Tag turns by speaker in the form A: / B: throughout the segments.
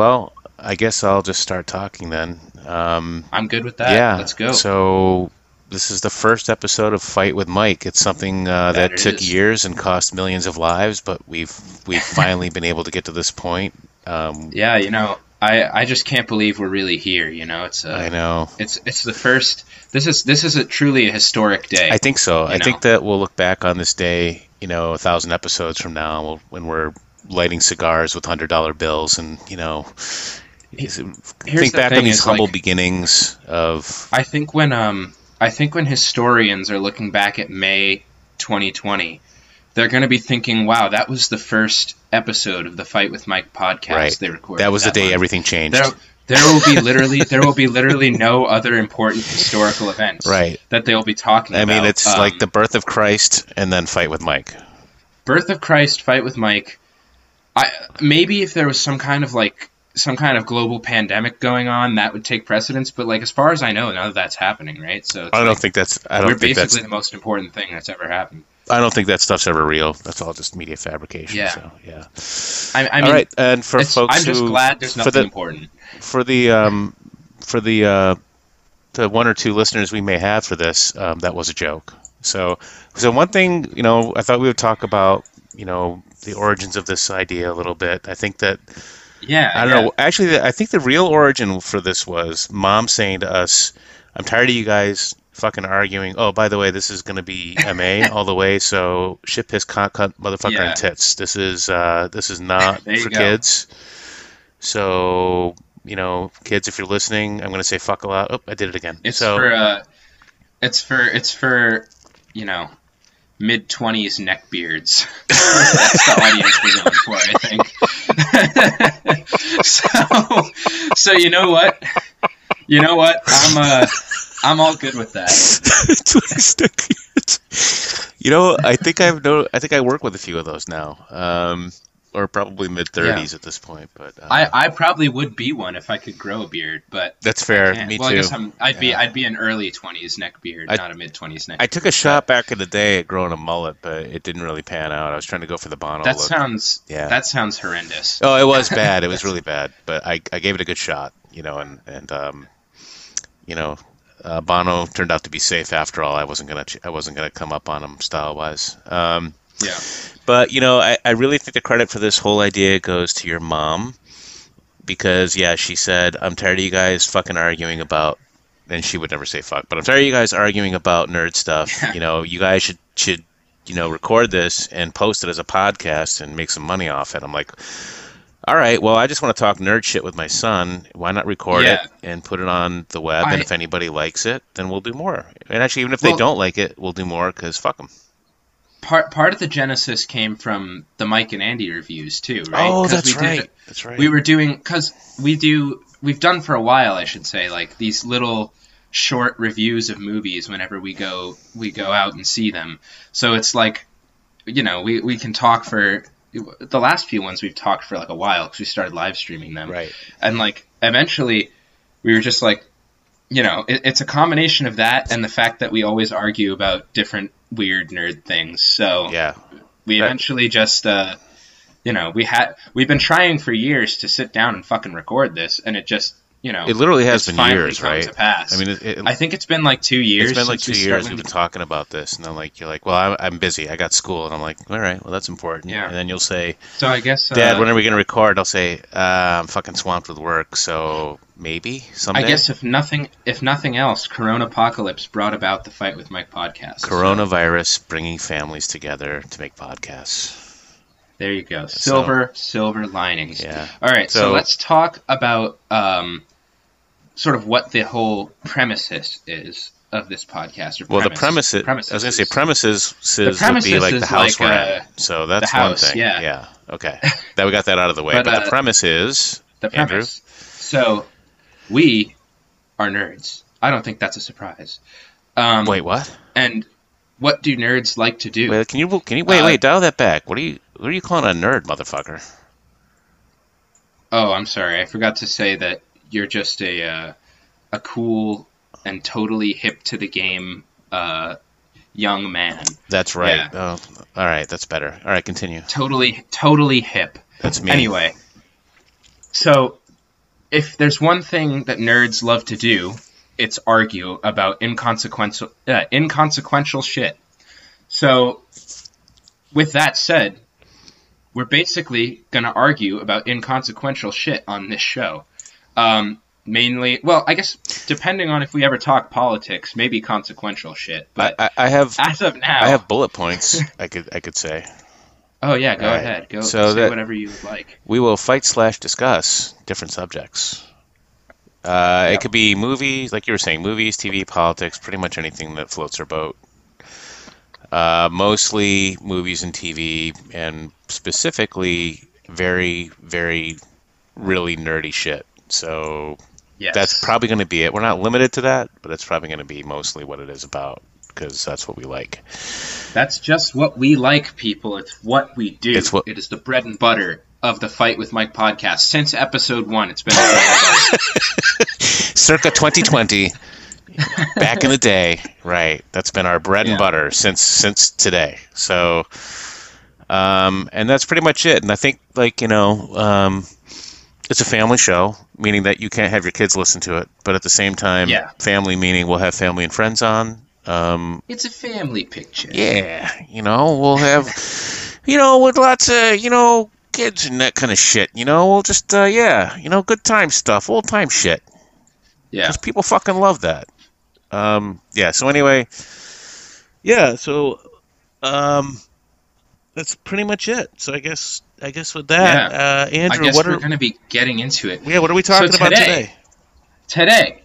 A: Well, I guess I'll just start talking then. Um,
B: I'm good with that.
A: yeah.
B: Let's go.
A: So this is the first episode of Fight with Mike. It's something uh,
B: That
A: that took
B: is.
A: years and cost millions of lives, but we've we've finally been able to get to this point. Um,
B: yeah, you know, I I just can't believe we're really here. You know, it's
A: I
B: a,
A: know.
B: it's it's the first. This is this is a truly a historic day.
A: I think so. I
B: know.
A: think that we'll look back on this day, you know, a thousand episodes from now, when we're lighting cigars with hundred dollar bills, and you know, think back on these humble
B: like-
A: beginnings of
B: I think when um I think when historians are looking back at May 2020, they're going to be thinking, "Wow, that was the first episode of the Fight with Mike podcast
A: Right.
B: they recorded."
A: that was the day
B: month."
A: everything changed.
B: There, there will be literally there will be literally no other important historical events
A: Right.
B: that they'll be talking
A: I
B: about.
A: I mean, it's
B: Um,
A: like the birth of Christ and then fight with Mike.
B: birth of Christ, fight with Mike. I maybe if there was some kind of like some kind of global pandemic going on, that would take precedence. But like as far as I know, none of that's happening, right? So
A: I don't
B: like,
A: think that's. I
B: we're
A: don't think that's.
B: the most important thing that's ever happened.
A: I don't think that stuff's ever real. That's all just media fabrication.
B: Yeah.
A: So yeah.
B: I, I mean,
A: all right, and for folks
B: I'm just
A: who
B: glad there's
A: for the
B: important.
A: for the um for the uh the one or two listeners we may have for this, um, that was a joke. So so one thing you know, I thought we would talk about you know the origins of this idea a little bit. I think that
B: Yeah,
A: I don't
B: yeah.
A: know. Actually, I think the real origin for this was mom saying to us, "I'm tired of you guys fucking arguing. Oh, by the way, this is going to be MA all the way. So shit, piss, cunt, cunt, motherfucker,
B: Yeah.
A: and tits. This is uh, this is not for
B: go.
A: kids. So you know, kids, if you're listening, I'm going to say fuck a lot. Oh, I did it again.
B: It's
A: so
B: for uh, it's for it's for you know mid twenties neckbeards. That's the audience we're going for, I think. so so you know what? You know what? I'm uh I'm all good with that.
A: you know, I think I've no. I think I work with a few of those now. Um, or probably mid 30s at this point, but uh,
B: I, I probably would be one if I could grow a beard, but
A: that's fair. Me
B: well,
A: too.
B: I guess I'm, I'd be I'd be an early twenties neck beard,
A: I-
B: not a mid twenties neck.
A: I took a shot back in the day at growing a mullet, but it didn't really pan out. I was trying to go for the Bono
B: That
A: look.
B: sounds
A: Yeah.
B: that sounds horrendous.
A: oh, it was bad. It was really bad, but I, I gave it a good shot, you know, and and um, you know, uh, Bono turned out to be safe after all. I wasn't gonna ch- I wasn't gonna come up on him style wise. Um,
B: Yeah.
A: but you know, I, I really think the credit for this whole idea goes to your mom because yeah, she said, "I'm tired of you guys fucking arguing about." And she would never say fuck, but I'm tired of you guys arguing about nerd stuff.
B: Yeah.
A: You know, you guys should should you know record this and post it as a podcast and make some money off it. I'm like, all right, well, I just want to talk nerd shit with my son. Why not record
B: Yeah.
A: it and put it on the web?
B: I-
A: and if anybody likes it, then we'll do more. And actually, even if they don't like it, we'll do more because fuck them.
B: Part part of the genesis came from the Mike and Andy reviews too, right?
A: Oh, that's
B: we did-
A: right. That's right.
B: we were doing because we do we've done for a while i should say like these little short reviews of movies whenever we go we go out and see them so it's like you know we, we can talk for the last few ones we've talked for like a while because we started live streaming them
A: right.
B: and like eventually we were just like you know it, it's a combination of that and the fact that we always argue about different weird nerd things so
A: Yeah.
B: we
A: Right.
B: eventually just uh you know we had we've been trying for years to sit down and fucking record this and it just you know
A: It literally has been years, right?
B: to.
A: I mean, it, it,
B: I think it's been like two years
A: it's been like two
B: we
A: years we've been talking about this, and then like you're like, well, I'm, I'm busy. I got school, and I'm like, all right, well, that's important.
B: Yeah.
A: And then you'll say,
B: so i guess uh,
A: Dad, when are we gonna record? I'll say, uh, I'm fucking swamped with work, so maybe someday.
B: i guess if nothing if nothing else corona apocalypse brought about the fight with mike podcast
A: coronavirus bringing families together to make podcasts.
B: there you go silver silver linings
A: Yeah.
B: all right so,
A: So-
B: let's talk about um sort of what the whole premises is of this podcast or
A: Well, the premise, I was gonna say premises says would
B: premises
A: be like the house
B: like,
A: we're
B: uh.
A: So that's
B: the house,
A: one thing.
B: yeah.
A: Yeah. Okay. that we got that out of the way.
B: But,
A: But, the
B: uh,
A: premise is
B: the
A: Andrew?
B: premise. So, we are nerds. I don't think that's a surprise. Um,
A: Wait, what?
B: And what do nerds like to do?
A: Wait, can you can you wait
B: Uh,
A: wait dial that back? What are you what are you calling a nerd, motherfucker?
B: Oh, I'm sorry. I forgot to say that you're just a uh, a cool and totally hip to the game uh, young man.
A: That's right.
B: Yeah.
A: Oh, all right, that's better. All right, continue.
B: Totally, totally hip.
A: That's me.
B: Anyway, so if there's one thing that nerds love to do, it's argue about inconsequential uh, inconsequential shit. So, with that said, we're basically going to argue about inconsequential shit on this show. Um, mainly, well, I guess depending on if we ever talk politics, maybe consequential shit. But
A: I, I have
B: as of now,
A: I have bullet points. I could I could say
B: oh yeah, go
A: right.
B: ahead, go
A: So
B: say
A: that-
B: whatever you would like.
A: we will fight slash discuss different subjects. Uh,
B: Yeah.
A: It could be movies, like you were saying, movies, TV, politics, pretty much anything that floats our boat. Uh, mostly movies and TV, and specifically very, very, really nerdy shit. So
B: Yes,
A: that's probably going to be it. We're not limited to that, but that's probably going to be mostly what it is about because that's what we like.
B: That's just what we like, people. It's what we do.
A: It's what-
B: it is the bread and butter of the Fight with Mike podcast. Since episode one, it's been the bread and butter.
A: Circa 2020, back in the day, right? That's been our bread
B: Yeah.
A: and butter since since today. So, um, and that's pretty much it. And I think, like you know, um, it's a family show, meaning that you can't have your kids listen to it, but at the same time,
B: Yeah.
A: family meaning we'll have family and friends on. Um,
B: It's a family picture.
A: yeah, you know, we'll have, you know, with lots of, you know, kids and that kind of shit. You know, we'll just, uh, yeah, you know, good time stuff, old time shit.
B: Yeah.
A: because people fucking love that. Um, yeah. So anyway, yeah. So, um, that's pretty much it. So I guess, I guess with that, uh,
B: I
A: Andrew,
B: guess
A: what
B: we're
A: are,
B: going to be getting into it
A: yeah, what are we talking
B: So
A: about
B: today-
A: today?
B: today.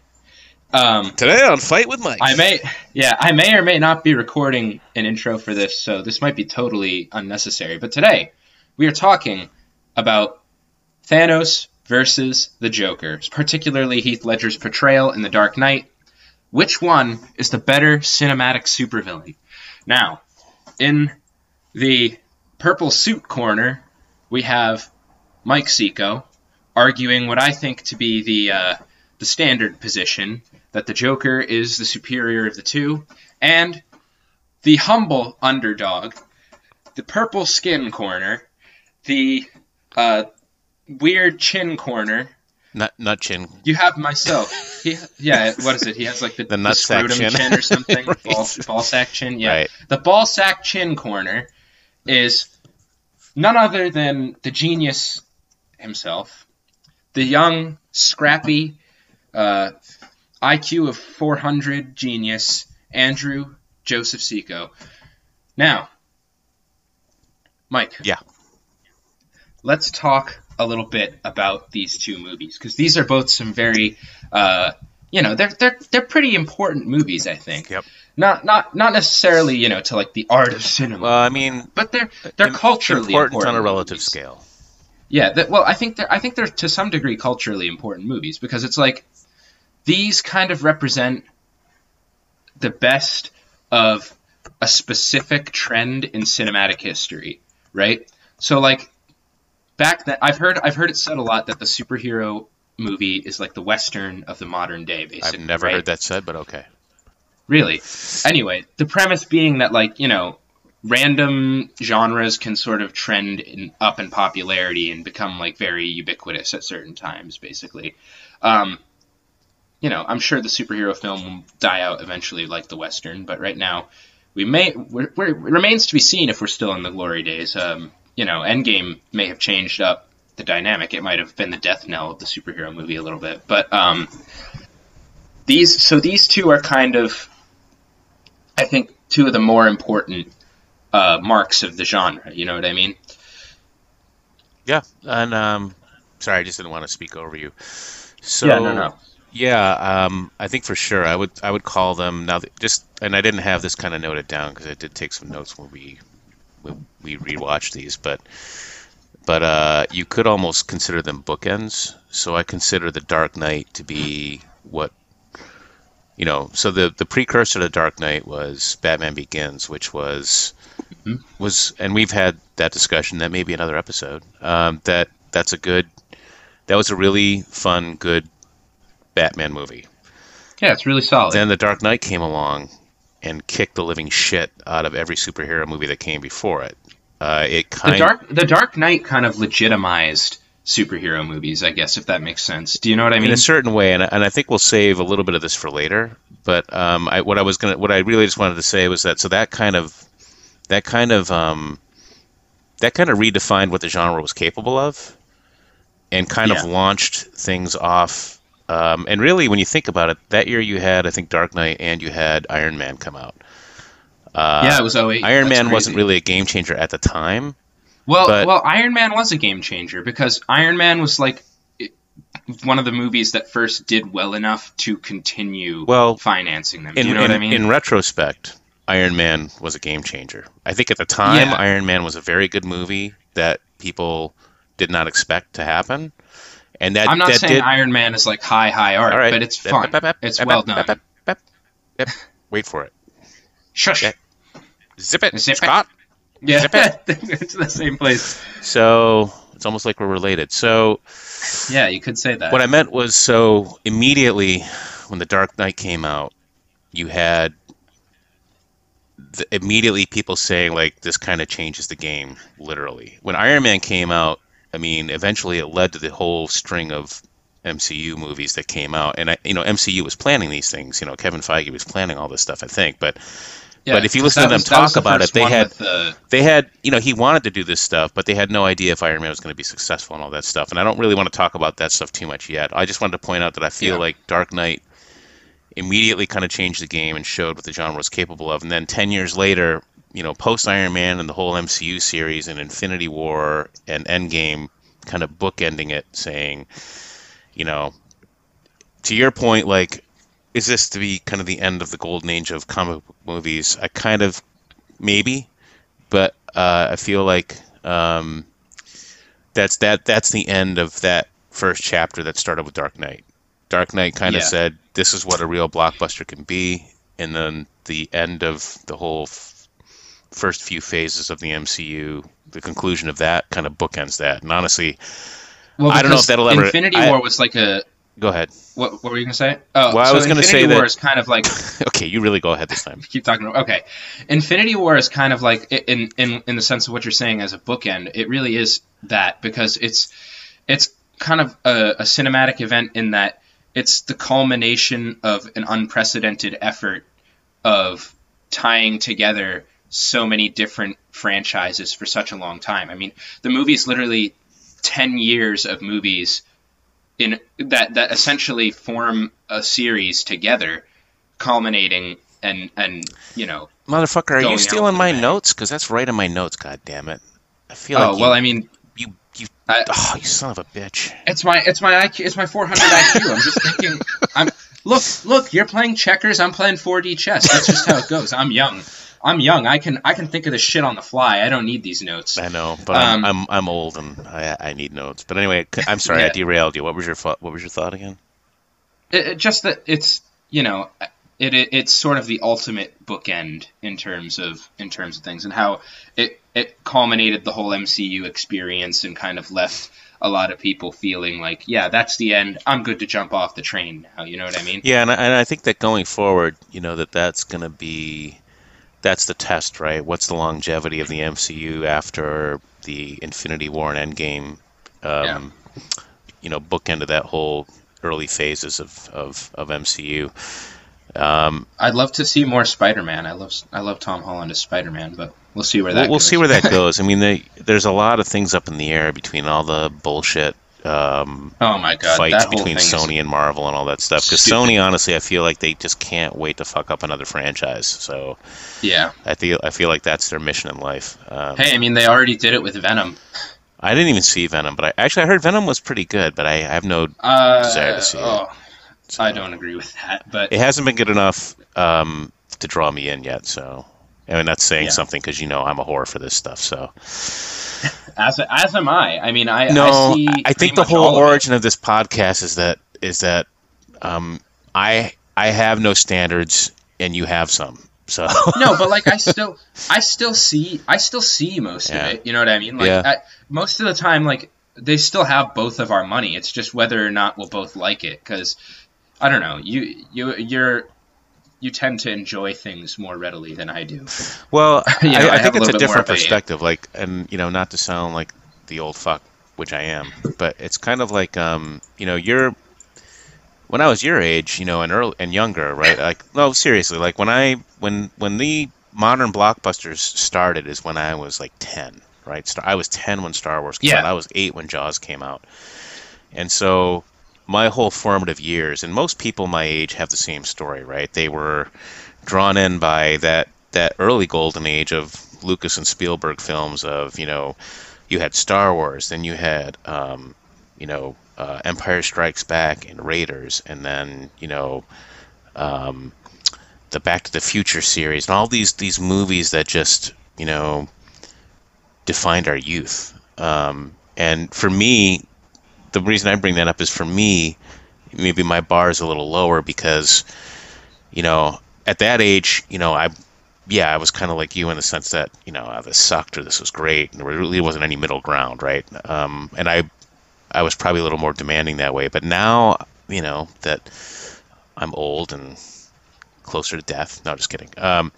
B: Um,
A: Today on Fight with Mike.
B: I may, yeah, I may or may not be recording an intro for this, so this might be totally unnecessary. But today, we are talking about Thanos versus the Joker, particularly Heath Ledger's portrayal in The Dark Knight. Which one is the better cinematic supervillain? Now, in the purple suit corner, we have Mike Seco arguing what I think to be the uh, the standard position that the Joker is the superior of the two, and the humble underdog, the purple skin corner, the uh, weird chin corner.
A: Nut, nut chin.
B: You have myself. He, yeah, what is it? He has like the,
A: The
B: the, scrotum
A: chin.
B: chin. or something.
A: Right.
B: ball, ball sack chin. Yeah.
A: Right.
B: The ball sack chin corner is none other than the genius himself, the young, scrappy, uh, IQ of 400 genius, Andrew Joseph Seco. Now, Mike.
A: Yeah.
B: Let's talk a little bit about these two movies because these are both some very, uh, you know, they're they're they're pretty important movies. I think.
A: Yep.
B: Not not not necessarily you know to like the art of cinema,
A: Well, I mean,
B: but they're they're culturally
A: important, on a
B: movies.
A: relative scale.
B: Yeah, that, well, I think they're I think they're to some degree culturally important movies because it's like these kind of represent the best of a specific trend in cinematic history, right? So like back then, I've heard I've heard it said a lot that the superhero movie is like the western of the modern day. Basically,
A: I've never
B: right?
A: heard that said, but okay.
B: Really? Anyway, the premise being that like, you know, random genres can sort of trend in, up in popularity and become like very ubiquitous at certain times basically. Um, you know, I'm sure the superhero film will die out eventually like the western, but right now we may we're, we're, it remains to be seen if we're still in the glory days. Um, you know, Endgame may have changed up the dynamic. It might have been the death knell of the superhero movie a little bit, but um, these so these two are kind of I think two of the more important uh, marks of the genre. You know what I mean?
A: Yeah, and um, sorry, I just didn't want to speak over you. So
B: yeah, no, no.
A: Yeah, um, I think for sure I would I would call them now. That just and I didn't have this kind of noted down because I did take some notes when we when we rewatched these, but but uh, you could almost consider them bookends. So I consider the Dark Knight to be what you know. So the the precursor to Dark Knight was Batman Begins, which was
B: Mhm.
A: was and we've had that discussion. That may be another episode. Um, that that's a good. That was a really fun, good Batman movie.
B: Yeah, it's really solid.
A: Then The Dark Knight came along and kicked the living shit out of every superhero movie that came before it. Uh, it
B: the dark the Dark Knight kind of legitimized superhero movies, I guess, if that makes sense. Do you know what I mean?
A: in a certain way, and, and I think we'll save a little bit of this for later. But um, I, what I was gonna, what I really just wanted to say was that so that kind of, that kind of, um, that kind of redefined what the genre was capable of, and kind of launched things off. Um, and really, when you think about it, that year you had, I think, Dark Knight and you had Iron Man come out. Uh,
B: yeah, it was 08.
A: Iron
B: That's
A: Man wasn't really a game changer at the time.
B: Well,
A: but-
B: well, Iron Man was a game changer because Iron Man was like one of the movies that first did well enough to continue
A: Well,
B: financing them.
A: in,
B: you know
A: in,
B: what I mean?
A: in retrospect, Iron Man was a game changer. I think at the time,
B: Yeah.
A: Iron Man was a very good movie that people did not expect to happen, and that
B: I'm not
A: that
B: saying
A: did.
B: Iron Man is like high, high art,
A: right,
B: but it's fun. It's well done.
A: Wait for it.
B: Shush.
A: Zip it,
B: Zip it.
A: Scott.
B: Yeah, it's the same place.
A: So it's almost like we're related. So
B: Yeah, you could say that.
A: what I meant was so immediately when the Dark Knight came out, you had the, immediately people saying like this kind of changes the game literally. When Iron Man came out, I mean, eventually it led to the whole string of MCU movies that came out, and I, you know, MCU was planning these things. You know, Kevin Feige was planning all this stuff, I think, but
B: Yeah,
A: but if you listen to them
B: was-
A: talk about it, they had-
B: the-
A: they had, you know, he wanted to do this stuff, but they had no idea if Iron Man was going to be successful and all that stuff. And I don't really want to talk about that stuff too much yet. I just wanted to point out that I feel
B: Yeah.
A: like Dark Knight immediately kind of changed the game and showed what the genre was capable of. And then 10 years later, you know, post Iron Man and the whole MCU series and Infinity War and Endgame kind of bookending it, saying, you know, to your point, like, is this to be kind of the end of the golden age of comic book movies? I kind of maybe, but uh, I feel like um, that's that that's the end of that first chapter that started with Dark Knight. Dark Knight kind of
B: Yeah.
A: said this is what a real blockbuster can be, and then the end of the whole f- first few phases of the MCU, the conclusion of that kind of bookends that. And honestly,
B: well,
A: I don't know if that'll ever-
B: Infinity
A: I-
B: War was like a.
A: go ahead.
B: What, what were you gonna say? Oh,
A: Well, I was gonna
B: Infinity
A: say that-
B: War is kind of like
A: Okay, you really go ahead this time.
B: keep talking. Okay, Infinity War is kind of like in in in the sense of what you're saying as a bookend. It really is that because it's it's kind of a, a cinematic event in that it's the culmination of an unprecedented effort of tying together so many different franchises for such a long time. I mean, the movie's literally ten years of movies in that that essentially form a series together, culminating and and you know.
A: Motherfucker, are you stealing my notes? Because that's right in my notes. God damn it! I feel
B: Oh
A: like
B: well,
A: you,
B: I mean,
A: you you
B: I,
A: oh you son of a bitch.
B: it's my it's my IQ it's my 400 IQ. I'm just thinking. I'm look look. You're playing checkers. I'm playing 4D chess. That's just how it goes. I'm young. I'm young. I can I can think of this shit on the fly. I don't need these notes.
A: I know, but
B: Um,
A: I'm, I'm I'm old and I I need notes. But anyway, I'm sorry I derailed you. What was your thought? What was your thought again?
B: It, it- just that it's you know it, it it's sort of the ultimate bookend in terms of in terms of things and how it it culminated the whole MCU experience and kind of left a lot of people feeling like yeah that's the end I'm good to jump off the train now you know what I mean
A: Yeah, and I, and I think that going forward, you know, that that's going to be that's the test, right? What's the longevity of the MCU after the Infinity War and Endgame? Um, You know, bookend of that whole early phases of of, of MCU. Um,
B: I'd love to see more Spider-Man I love I love Tom Holland as Spider-Man but we'll see where that
A: we'll
B: goes.
A: see where that goes. I mean, they, there's a lot of things up in the air between all the bullshit um,
B: oh my god
A: fights between Sony and Marvel and all that stuff. Because Sony, honestly, I feel like they just can't wait to fuck up another franchise. So
B: yeah
A: I feel I feel like that's their mission in life. Um,
B: hey I mean they already did it with Venom
A: I didn't even see Venom, but I actually I heard Venom was pretty good, but I, I have no.
B: uh,
A: Desire to see it.
B: oh,
A: so-
B: I don't agree with that but
A: It hasn't been good enough um, to draw me in yet. So I mean that's saying
B: Yeah.
A: something because you know I'm a whore for this stuff. So
B: As as am I. I mean, I
A: no,
B: I, see
A: I think the whole
B: all of
A: origin of, this podcast is that is that um, I I have no standards and you have some. So
B: no, but like I still I still see I still see most
A: Yeah.
B: of it. You know what I mean? Like
A: Yeah.
B: I, most of the time, like they still have both of our money. It's just whether or not we'll both like it. Because I don't know, you you you're you tend to enjoy things more readily than I do.
A: Well,
B: You know,
A: I,
B: I
A: I think
B: a
A: it's a
B: more
A: different perspective. Like, and you know, not to sound like the old fuck, which I am, but it's kind of like um, you know, you're when I was your age, you know, and early and younger, right? Like, no, seriously, like when I when when the modern blockbusters started is when I was like ten, right? Star, I was ten when Star Wars came
B: Yeah.
A: out. I was eight when Jaws came out, and so my whole formative years, and most people my age have the same story, right? They were drawn in by that that early golden age of Lucas and Spielberg films of you know you had Star Wars, then you had um, you know uh, Empire Strikes Back and Raiders, and then you know um, the Back to the Future series, and all these these movies that just you know defined our youth. Um, and for me, the reason I bring that up is for me, maybe my bar is a little lower because you know at that age, you know I yeah, I was kind of like you in the sense that you know uh, this sucked or this was great, and there really wasn't any middle ground, right? Um, and I, I was probably a little more demanding that way. But now, you know that I'm old and closer to death. No, just kidding. Um,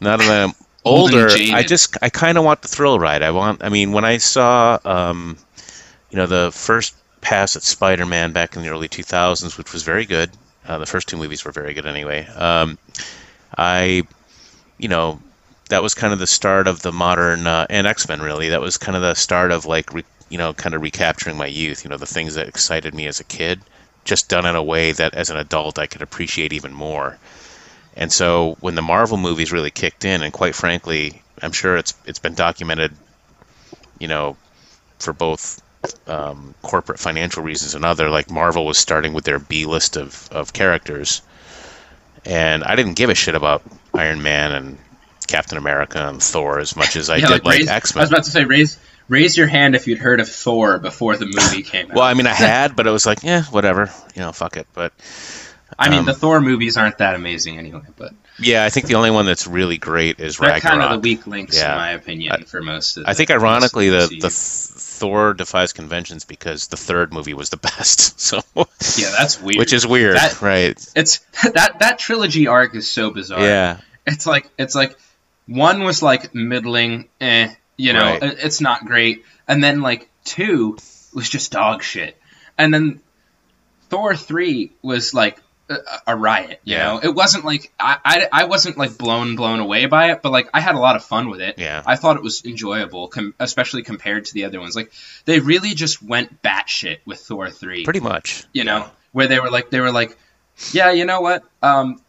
A: now that I'm older, I just I kind of want the thrill ride. I want. I mean, when I saw, um, you know, the first pass at Spider-Man back in the early 2000s, which was very good. Uh, the first two movies were very good anyway. Um, I you know, that was kind of the start of the modern uh, and X Men. Really, that was kind of the start of like re, you know, kind of recapturing my youth. You know, the things that excited me as a kid, just done in a way that as an adult I could appreciate even more. And so when the Marvel movies really kicked in, and quite frankly, I'm sure it's it's been documented, you know, for both um, corporate financial reasons and other. Like Marvel was starting with their B list of of characters, and I didn't give a shit about Iron Man and Captain America and Thor as much as I
B: yeah,
A: did like,
B: raise,
A: X
B: I was about to say raise raise your hand if you'd heard of Thor before the movie came out.
A: Well, I mean, I had, but it was like, yeah, whatever, you know, fuck it. But
B: I mean,
A: um,
B: the Thor movies aren't that amazing anyway, but
A: yeah, I think the only one that's really great is
B: they're
A: Ragnarok.
B: kind of the weak links
A: Yeah.
B: in my opinion for most of.
A: I think ironically the
B: most
A: the Thor defies conventions because the third movie was the best. So
B: yeah, that's weird.
A: which is weird,
B: That-
A: right?
B: it's that that trilogy arc is so bizarre.
A: Yeah,
B: it's like it's like one was like middling, eh, you know,
A: Right.
B: it's not great, and then like two was just dog shit, and then Thor three was like a, a riot. You
A: Yeah.
B: know, it wasn't like I, I I wasn't like blown blown away by it, but like I had a lot of fun with it.
A: Yeah.
B: I thought it was enjoyable, com- especially compared to the other ones. Like they really just went batshit with Thor three
A: pretty much.
B: you know, where they were like, they were like, yeah, you know what? Um,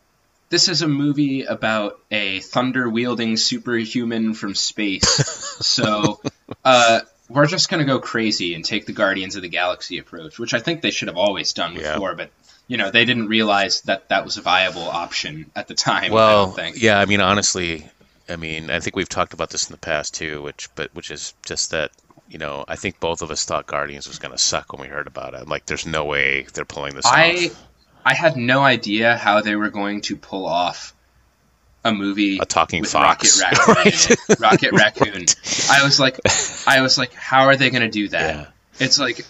B: this is a movie about a thunder wielding superhuman from space. so, uh, we're just gonna go crazy and take the Guardians of the Galaxy approach, which I think they should have always done
A: Yeah.
B: before, but you know, they didn't realize that that was a viable option at the time. I
A: Well,
B: don't think.
A: yeah, I mean, honestly, I mean, I think we've talked about this in the past too, which, but which is just that, you know, I think both of us thought Guardians was going to suck when we heard about it. Like, there's no way they're pulling this
B: I
A: off.
B: I had no idea how they were going to pull off a movie
A: A talking
B: with
A: fox.
B: Rocket Raccoon. it. Rocket Raccoon. I was like, I was like, how are they going to do that?
A: Yeah.
B: It's like,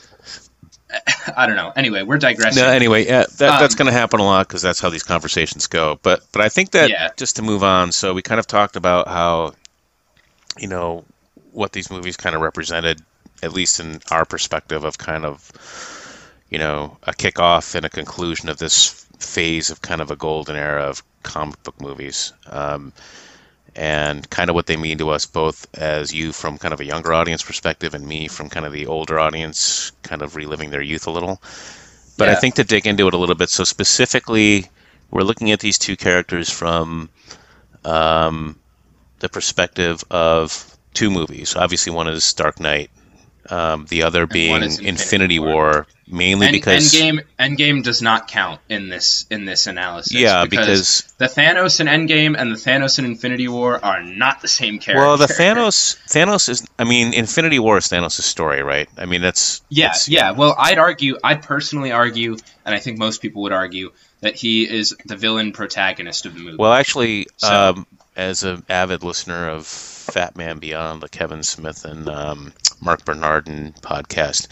B: I don't know. Anyway, we're digressing.
A: No, anyway, yeah, that, that's
B: Um,
A: going to happen a lot because that's how these conversations go. But but I think that
B: Yeah.
A: just to move on, so we kind of talked about how, you know, what these movies kind of represented, at least in our perspective of kind of, you know, a kickoff and a conclusion of this phase of kind of a golden era of comic book movies. Um, and kind of what they mean to us both as you from kind of a younger audience perspective and me from kind of the older audience kind of reliving their youth a little but I think to dig into it a little bit, so specifically, we're looking at these two characters from um, the perspective of two movies. Obviously, one is Dark Knight, um, the other being Infinity,
B: Infinity
A: War.
B: War.
A: mainly
B: End,
A: because
B: Endgame Endgame does not count in this in this analysis.
A: yeah, because
B: the Thanos in Endgame and the Thanos in Infinity War are not the same character.
A: well, the Thanos Thanos is, I mean, Infinity War is Thanos' story, right? I mean, that's
B: Yeah, yeah. Well, I'd argue, I'd personally argue, and I think most people would argue that he is the villain protagonist of the movie.
A: Well, actually,
B: So-
A: um, as an avid listener of Fat Man Beyond, the Kevin Smith and um, Mark Bernardin podcast,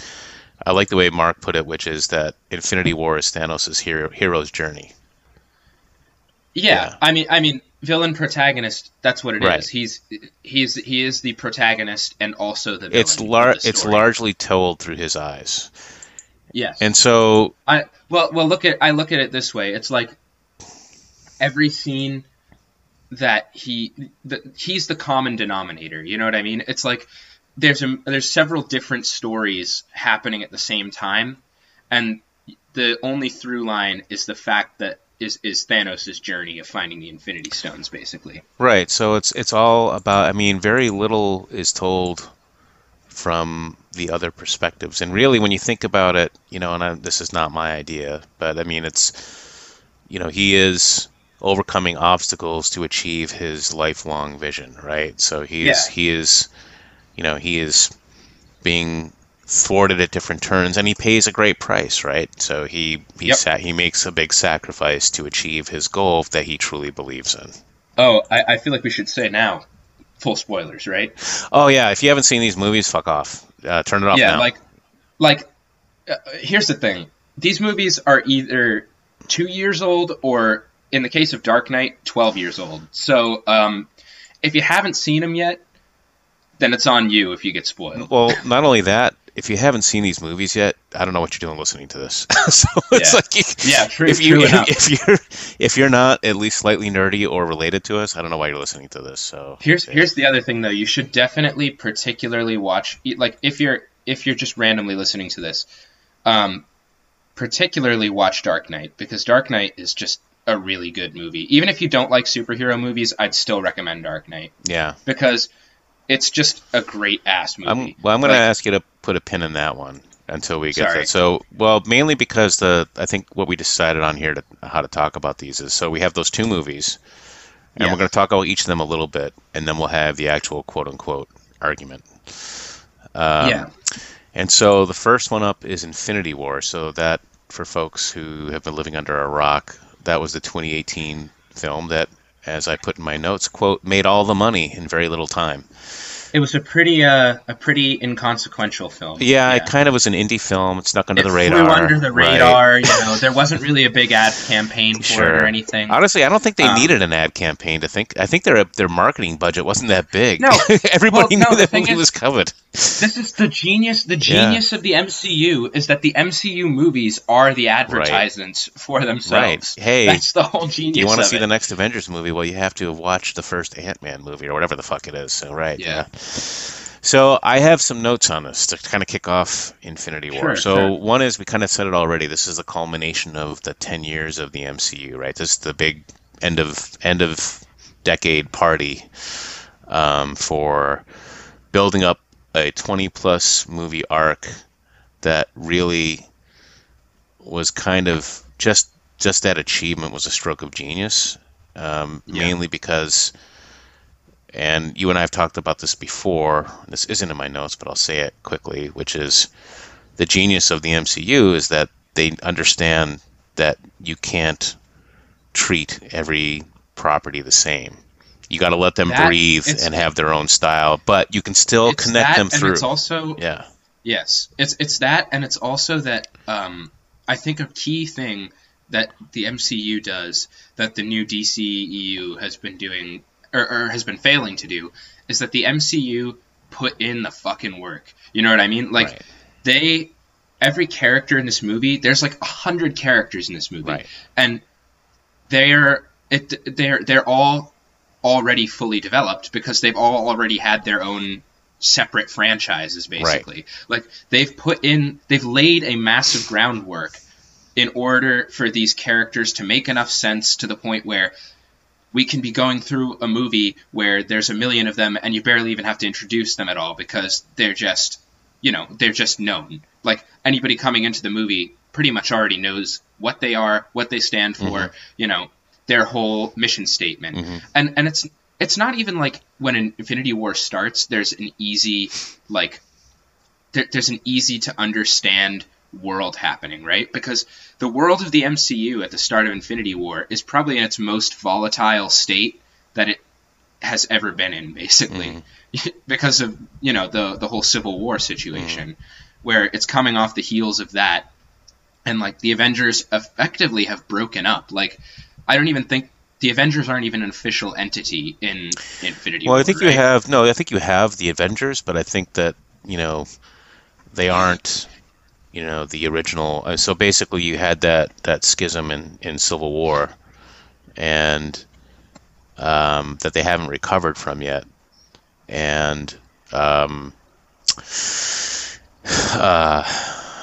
A: I like the way Mark put it, which is that Infinity War is Thanos' hero, hero's journey.
B: yeah,
A: yeah.
B: I mean, I mean, villain protagonist. That's what it is.
A: Right.
B: He's he's he is the protagonist and also the villain.
A: It's
B: of
A: lar-
B: the
A: it's largely told through his eyes,
B: Yes.
A: and so
B: I well well look at I look at it this way. It's like every scene that he the, he's the common denominator. You know what I mean? It's like there's a, there's several different stories happening at the same time, and the only through line is the fact that is is Thanos' journey of finding the Infinity Stones, basically.
A: Right. So it's it's all about. I mean, very little is told from the other perspectives, and really, when you think about it, you know, and I, this is not my idea, but I mean, it's you know, he is overcoming obstacles to achieve his lifelong vision, right? So he is
B: Yeah.
A: he is, you know, he is being thwarted at different turns, and he pays a great price, right? So he he
B: Yep.
A: sa- he makes a big sacrifice to achieve his goal that he truly believes in.
B: Oh, I, I feel like we should say now, full spoilers, right?
A: Oh yeah, if you haven't seen these movies, fuck off. Uh, turn it off
B: yeah,
A: now.
B: like, like, uh, here's the thing: these movies are either two years old or, in the case of Dark Knight, twelve years old. So, um, if you haven't seen them yet, then it's on you if you get spoiled.
A: well, not only that, if you haven't seen these movies yet, I don't know what you're doing listening to this. so it's
B: Yeah.
A: like you-
B: Yeah, true-
A: if you
B: enough.
A: if you're if you're not at least slightly nerdy or related to us, I don't know why you're listening to this. So
B: Here's here's the other thing though. You should definitely particularly watch like if you're if you're just randomly listening to this, um, particularly watch Dark Knight because Dark Knight is just a really good movie. Even if you don't like superhero movies, I'd still recommend Dark Knight
A: yeah,
B: because it's just a great ass movie.
A: I'm well. I'm going to ask you to put a pin in that one until we get
B: Sorry.
A: that. So well, mainly because the I think what we decided on here to how to talk about these is so we have those two movies. And
B: Yeah.
A: we're going to talk about each of them a little bit, and then we'll have the actual quote unquote argument. Um,
B: yeah,
A: And so the first one up is Infinity War. So that, for folks who have been living under a rock, that was the 2018 film that, as I put in my notes, quote, made all the money in very little time.
B: it was a pretty uh, a pretty inconsequential film.
A: Yeah, it kind of was an indie film. It snuck under
B: It
A: the radar.
B: flew under the
A: right?
B: radar. You know, there wasn't really a big ad campaign for it or anything.
A: Honestly, I don't think they
B: Um,
A: needed an ad campaign to think. I think their their marketing budget wasn't that big.
B: No.
A: everybody
B: Well, no,
A: knew that movie
B: is-
A: was covered.
B: This is the genius. The genius of the MCU is that the MCU movies are the advertisements for themselves.
A: Right. Hey,
B: that's the whole genius.
A: You want to see
B: it.
A: the next Avengers movie? Well, you have to have watched the first Ant Man movie or whatever the fuck it is. So right.
B: Yeah.
A: So I have some notes on this to kind of kick off Infinity War.
B: Sure,
A: so
B: sure.
A: one is we kind of said it already. This is the culmination of the ten years of the MCU, right? This is the big end of end of decade party um, for building up a twenty plus movie arc that really was kind of just just that achievement was a stroke of genius, um,
B: Yeah.
A: mainly because and you and I have talked about this before. This isn't in my notes, but I'll say it quickly, which is the genius of the MCU is that they understand that you can't treat every property the same. You got to let them
B: That-
A: breathe and have their own style, but you can still connect
B: that,
A: them
B: and
A: through.
B: it's also
A: yeah,
B: yes, it's it's that, and it's also that um, I think a key thing that the MCU does that the new DCEU has been doing or, or has been failing to do is that the MCU put in the fucking work. You know what I mean? Like
A: right,
B: they every character in this movie there's like a hundred characters in this movie
A: right,
B: and they're it they're they're all already fully developed because they've all already had their own separate franchises basically. Like they've put in they've laid a massive groundwork in order for these characters to make enough sense to the point where we can be going through a movie where there's a million of them and you barely even have to introduce them at all because they're just you know they're just known. Like anybody coming into the movie pretty much already knows what they are what they stand for
A: Mhm.
B: you know their whole mission statement.
A: Mhm.
B: and and it's it's not even like when an infinity war starts there's an easy like there, there's an easy to understand world happening right? Because the world of the mcu at the start of infinity war is probably in its most volatile state that it has ever been in basically. Because of you know the the whole civil war situation where it's coming off the heels of that. And like the avengers effectively have broken up. Like i don't even think the Avengers aren't even an official entity in Infinity War.
A: Well,
B: War.
A: I think
B: right?
A: you have no. I think you have the Avengers, but I think that you know they aren't. You know the original. uh, So basically, you had that that schism in in Civil War, and um, that they haven't recovered from yet, and um, uh,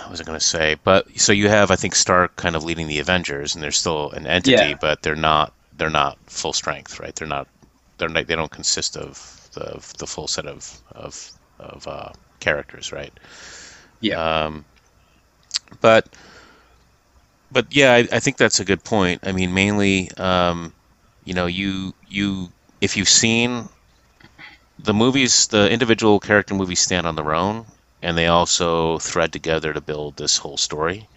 A: what was I going to say? But so you have, I think, Stark kind of leading the Avengers, and they're still an entity,
B: Yeah.
A: but they're not they're not full strength, right? They're not they're not, they don't consist of the the full set of of of uh, characters, right?
B: Yeah.
A: Um, but but yeah, I, I think that's a good point. I mean, mainly, um, you know, you you if you've seen the movies, the individual character movies stand on their own, and they also thread together to build this whole story.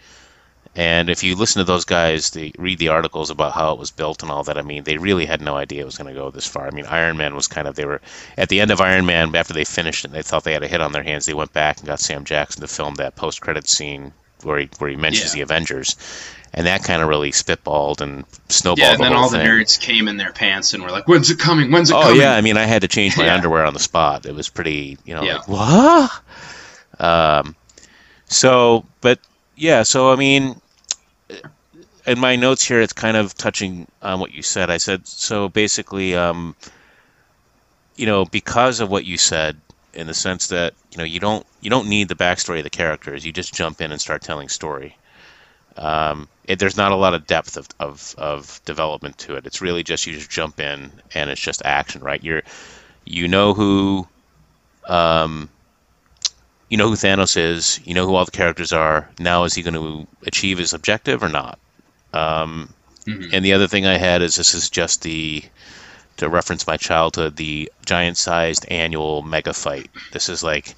A: And if you listen to those guys, they read the articles about how it was built and all that. I mean, they really had no idea it was going to go this far. I mean, Iron Man was kind of they were at the end of Iron Man after they finished it. and They thought they had a hit on their hands. They went back and got Sam Jackson to film that post credit scene where he where he mentions
B: Yeah.
A: the Avengers, and that kind of really spitballed and snowballed
B: yeah, and
A: the
B: then all the nerds came in their pants and were like, "When's it coming? When's it
A: Oh
B: coming?"
A: Oh yeah, I mean, I had to change my
B: Yeah.
A: underwear on the spot. It was pretty, you know,
B: Yeah.
A: like what? Um, so, but yeah, so I mean, in my notes here, it's kind of touching on what you said. I said so basically, um, you know, because of what you said, in the sense that you know you don't you don't need the backstory of the characters. You just jump in and start telling story. Um, it, there's not a lot of depth of, of, of development to it. It's really just you just jump in and it's just action, right? You're you know who um, you know who Thanos is. You know who all the characters are. Now is he going to achieve his objective or not? Um,
B: Mhm.
A: And the other thing I had is this is just the to reference my childhood, the giant-sized annual mega fight. This is like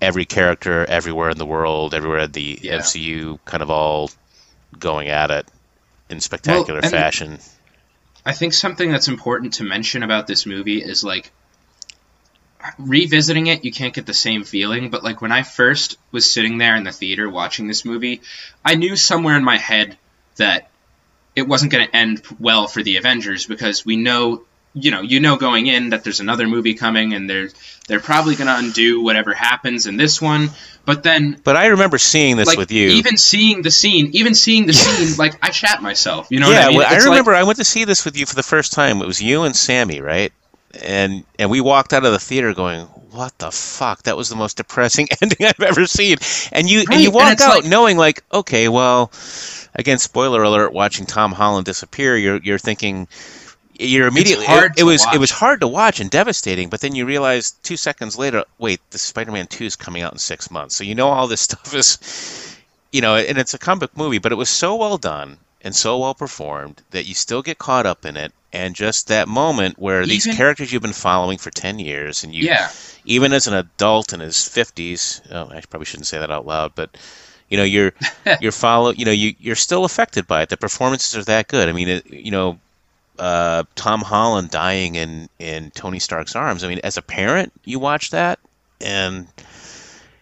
A: every character everywhere in the world, everywhere at the
B: Yeah.
A: MCU, kind of all going at it in spectacular
B: and-
A: fashion.
B: I think something that's important to mention about this movie is like revisiting it, you can't get the same feeling, but like when I first was sitting there in the theater watching this movie, I knew somewhere in my head that it wasn't going to end well for the Avengers because we know, you know, you know going in that there's another movie coming and they're they're probably going to undo whatever happens in this one, but then
A: But I remember seeing this
B: like
A: with you.
B: even seeing the scene, even seeing the scene, like I shat myself. You know
A: yeah,
B: what I mean?
A: well, I
B: It's like-
A: remember I went to see this with you for the first time. It was you and Sammy, right? And and we walked out of the theater going, "What the fuck? That was the most depressing ending I've ever seen." And you and you walk
B: it's
A: out
B: like-
A: knowing like, okay, well, again, spoiler alert, watching Tom Holland disappear, you're you're thinking you're immediately it, it was it was hard to watch and devastating, but then you realize 2 seconds later, wait, the Spider-Man 2 is coming out in 6 months. So you know all this stuff is you know, and it's a comic book movie, but it was so well done and so well performed that you still get caught up in it. And just that moment where these characters you've been following for 10 years, and you,
B: yeah.
A: even as an adult in his 50s, oh, I probably shouldn't say that out loud, but you know, you're, you're follow, you know, you, you're still affected by it. The performances are that good. I mean, it, you know, uh, Tom Holland dying in, in Tony Stark's arms. I mean, as a parent, you watch that and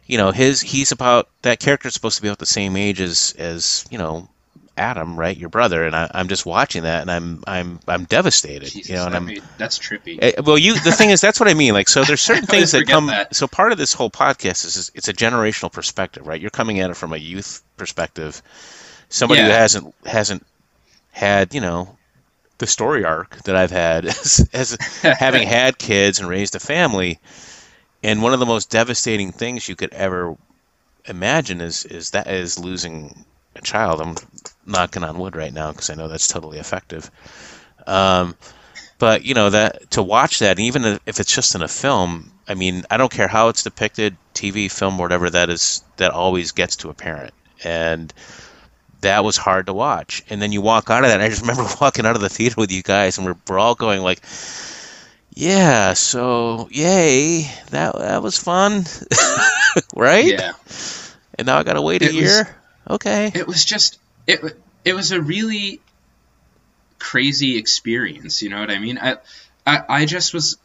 A: you know his he's about that character's supposed to be about the same age as as you know Adam, right, your brother, and I, I'm just watching that and I'm I'm I'm devastated,
B: Jesus,
A: you know, and I'm
B: made- that's trippy.
A: Eh, well, you the thing is that's what I mean. Like, so there's certain things that come.
B: that.
A: So part of this whole podcast is, is it's a generational perspective, right? You're coming at it from a youth perspective. Somebody who hasn't hasn't had you know the story arc that I've had as, as having had kids and raised a family. And one of the most devastating things you could ever imagine is is that is losing a child. I'm knocking on wood right now because I know that's totally effective. Um, but you know that to watch that, even if it's just in a film, I mean, I don't care how it's depicted, TV, film, whatever. That is that always gets to a parent, and that was hard to watch. And then you walk out of that. I just remember walking out of the theater with you guys, and we're, we're all going like, "Yeah, so yay, that that was fun, right?"
B: yeah.
A: And now I gotta wait a
B: It was-
A: year. Okay.
B: It was just it. It was a really crazy experience. You know what I mean? I I, I just was,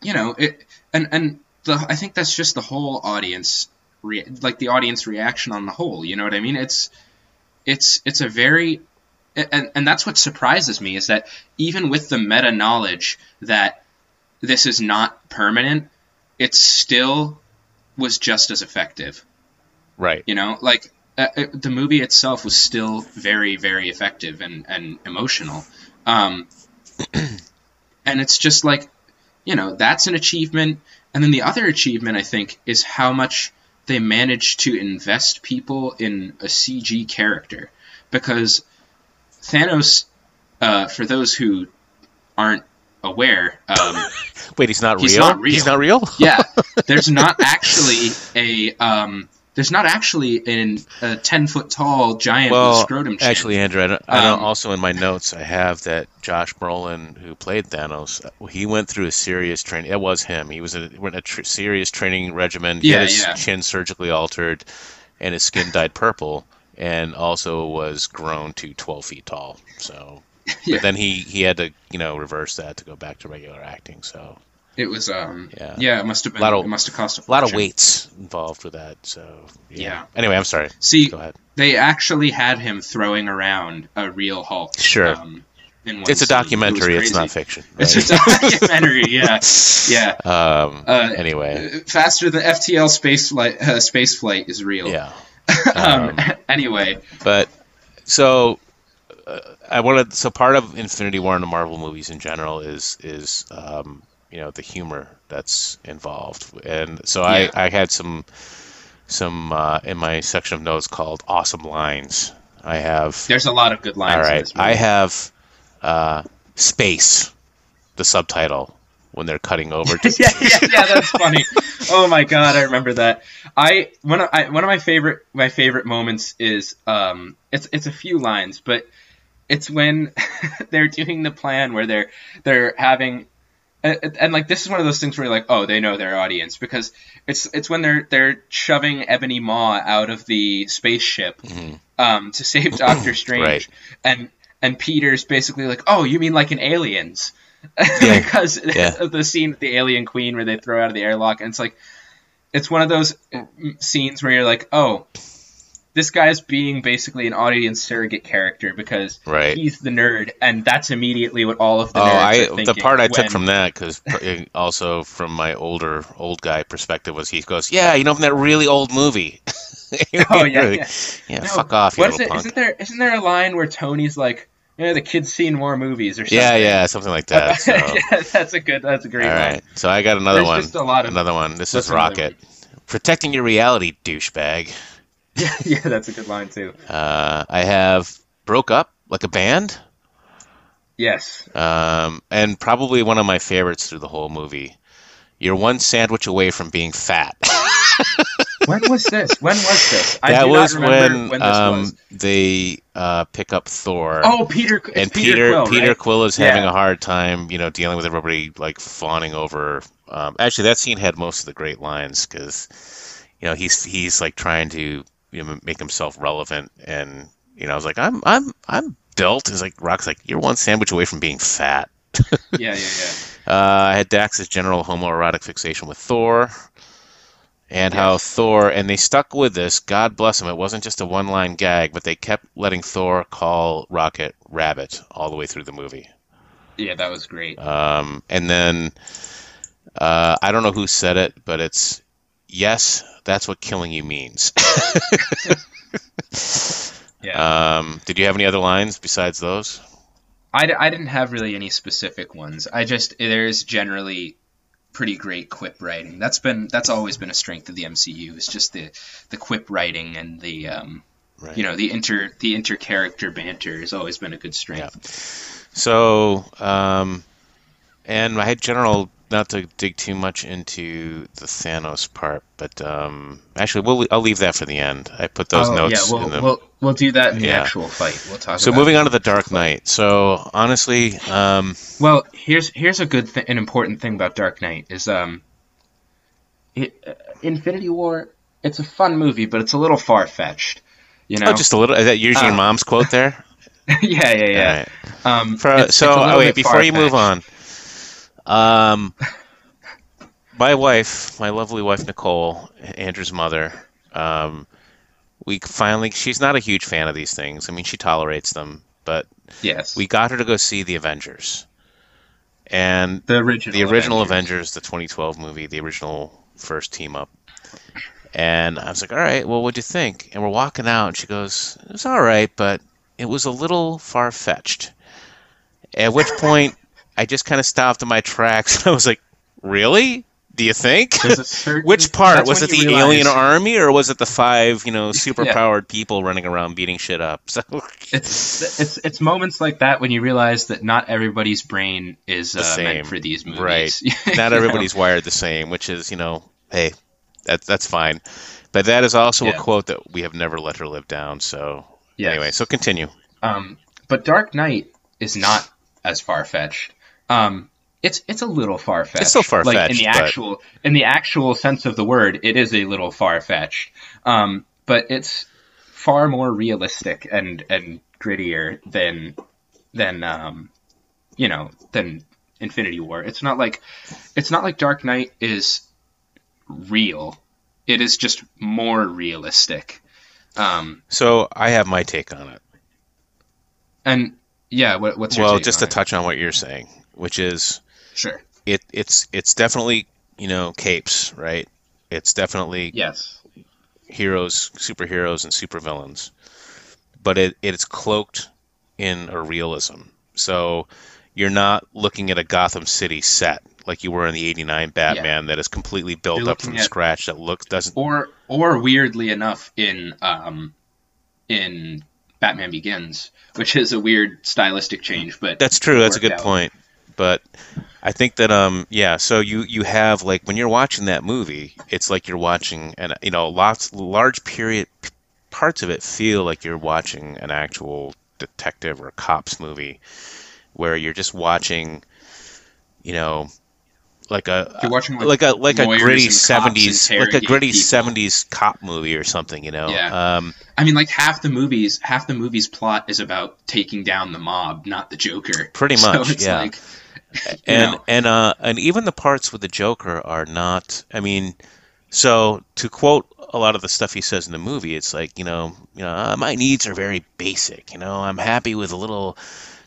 B: you know, it and and the I think that's just the whole audience, rea- like the audience reaction on the whole. You know what I mean? It's it's it's a very and and that's what surprises me is that even with the meta knowledge that this is not permanent, it still was just as effective.
A: Right.
B: You know, like uh, it, the movie itself was still very, very effective and and emotional. Um, and it's just like, you know, that's an achievement. And then the other achievement, I think, is how much they managed to invest people in a CG character. Because Thanos, uh, for those who aren't aware, um,
A: Wait, he's not
B: He's
A: real.
B: not real.
A: He's not real.
B: yeah, there's not actually a um, there's not actually an, a ten foot tall giant with
A: well,
B: scrotum chin.
A: actually, Andrew, I, don't, I don't,
B: Um,
A: also in my notes I have that Josh Brolin, who played Thanos, he went through a serious training. It was him. He was a, went a tr- serious training regimen. He
B: Yeah,
A: had his
B: yeah.
A: chin surgically altered, and his skin dyed purple, and also was grown to 12 feet tall. So,
B: Yeah.
A: but then he he had to you know reverse that to go back to regular acting. So
B: it was um,
A: Yeah.
B: yeah, it must have been
A: Lot of-
B: it must have cost a,
A: a lot of weights involved with that. So
B: Yeah.
A: Anyway, I'm sorry.
B: See,
A: Go ahead.
B: they actually had him throwing around a real Hulk.
A: Sure.
B: Um,
A: It's a
B: scene. It
A: documentary. It's not fiction.
B: It's
A: right?
B: a documentary. yeah, yeah.
A: um.
B: Uh,
A: anyway.
B: Faster than FTL space flight. Uh, space flight is real.
A: Yeah.
B: um,
A: Um,
B: anyway,
A: But so uh, I wanted so part of Infinity War and the Marvel movies in general is is um, you know the humor that's involved, and so
B: Yeah.
A: I I had some some uh, in my section of notes called awesome lines. I have
B: there's a lot of good lines.
A: all
B: in this movie.
A: I have uh, space, the subtitle when they're cutting over to
B: yeah, yeah, yeah, that's funny. Oh my god, I remember that. I one of I, one of my favorite my favorite moments is um it's it's a few lines, but it's when they're doing the plan where they're they're having and, and like this is one of those things where you're like, oh, they know their audience because it's it's when they're they're shoving Ebony Maw out of the spaceship um, to save Doctor Strange,
A: Right.
B: and and Peter's basically like, oh, you mean like in Aliens?
A: Yeah.
B: because
A: Yeah.
B: of the scene with the alien queen where they throw out of the airlock, and it's like it's one of those uh, scenes where you're like, oh, this guy's being basically an audience surrogate character because
A: Right.
B: he's the nerd, and that's immediately what all of the
A: Oh,
B: nerds
A: I
B: are
A: the part I took from that because also from my older old guy perspective was he goes, yeah, you know from that really old movie.
B: Oh yeah, yeah.
A: yeah,
B: No,
A: fuck off, you
B: What is it?
A: punk.
B: Isn't there isn't there a line where Tony's like, you know, the kid's seen more movies or something?
A: Yeah, yeah, something like that. So.
B: yeah, that's a good. That's a great
A: All
B: line.
A: right, so I got another
B: There's
A: one.
B: just a lot of-
A: another one. This is Rocket. Protecting your reality, douchebag.
B: Yeah, yeah, that's a good line too.
A: Uh, I have broke up like a band,
B: Yes.
A: um, and probably one of my favorites through the whole movie. You're one sandwich away from being fat.
B: When was this? When was this? I
A: that was when,
B: when
A: um,
B: was.
A: they uh, pick up Thor.
B: Oh, Peter.
A: And
B: Peter,
A: Peter
B: Quill,
A: Peter
B: right?
A: Quill is
B: Yeah.
A: having a hard time, you know, dealing with everybody like fawning over. Um, actually, that scene had most of the great lines because, you know, he's he's like trying to you know, make himself relevant, and you know, I was like, I'm I'm I'm built. He's like, Rock's like, you're one sandwich away from being fat.
B: Yeah, yeah, yeah.
A: Uh, I had Drax's general homoerotic fixation with Thor, and how Thor, and they stuck with this. God bless them. It wasn't just a one-line gag, but they kept letting Thor call Rocket Rabbit all the way through the movie.
B: Yeah, that was great.
A: Um, and then uh, I don't know who said it, but it's yes, that's what killing you means.
B: Yeah.
A: um, did you have any other lines besides those?
B: I, d- I didn't have really any specific ones. I just there's generally pretty great quip writing. That's been that's always been a strength of the MCU. It's just the the quip writing and the um,
A: Right.
B: you know the inter the inter character banter has always been a good strength. Yeah.
A: So, um, and I had general, not to dig too much into the Thanos part, but um, actually, we'll, I'll leave that for the end. I put those
B: oh,
A: notes
B: yeah, we'll,
A: in the.
B: we'll we'll do that in the
A: Yeah.
B: actual fight. We'll talk.
A: so moving on to the Dark Knight. So honestly, um,
B: Well, here's here's a good th- an important thing about Dark Knight is um, it, uh, Infinity War. It's a fun movie, but it's a little far fetched. You know?
A: oh, just a little. Is that your
B: Uh,
A: mom's quote there?
B: yeah, yeah, yeah.
A: Right.
B: Um,
A: For,
B: it's-
A: so,
B: it's
A: oh, wait, before you move on, um, my wife, my lovely wife Nicole, Andrew's mother, um, we finally, she's not a huge fan of these things. I mean, she tolerates them, but
B: Yes.
A: we got her to go see the Avengers, and
B: the original.
A: the original
B: Avengers.
A: Avengers, the 2012 movie, the original first team up. And I was like, all right, well, what'd you think? And we're walking out, and she goes, it was all right, but it was a little far fetched. At which point, I just kind of stopped in my tracks. I was like, really? Do you think?
B: Certain-
A: Which part? Was it? The
B: you
A: alien army, or was it the five, you know, superpowered people running around beating shit up? So
B: It's it's it's moments like that when you realize that not everybody's brain is uh,
A: same.
B: meant for these movies.
A: Right. Not
B: know?
A: everybody's wired the same, which is, you know, hey, that, that's fine. But that is also
B: Yeah.
A: a quote that we have never let her live down. So
B: Yes.
A: anyway, so continue.
B: Um, but Dark Knight is not as far fetched. Um, it's it's a little far fetched.
A: It's still far-fetched,
B: Like in the
A: but-
B: actual in the actual sense of the word, it is a little far fetched. Um, but it's far more realistic and and grittier than than um, you know than Infinity War. It's not like it's not like Dark Knight is real. It is just more realistic. Um,
A: So I have my take on it.
B: and yeah, what, what's your
A: Well, just to touch on what you're saying, which is
B: Sure.
A: it it's it's definitely, you know, capes, right? It's definitely
B: Yes.
A: heroes, superheroes, and supervillains, but it it's cloaked in a realism. So you're not looking at a Gotham City set like you were in the '89 Batman that is completely built up from
B: at-
A: scratch that looks doesn't.
B: Or or weirdly enough, in um, in Batman Begins, which is a weird stylistic change, but
A: That's true. That's a good
B: out.
A: point. But I think that um yeah, so you you have like when you're watching that movie, it's like you're watching and you know lots large period parts of it feel like you're watching an actual detective or cops movie where you're just watching you know like a
B: watching
A: like a like a gritty 70s like a gritty
B: people.
A: 70s cop movie or something, you know.
B: Yeah.
A: Um
B: I mean, like half the movies, half the movie's plot is about taking down the mob, not the Joker.
A: Pretty
B: So
A: much,
B: it's
A: yeah.
B: Like,
A: and
B: know,
A: and uh and even the parts with the Joker are not. I mean, so to quote a lot of the stuff he says in the movie, it's like you know, you know, uh, my needs are very basic. You know, I'm happy with a little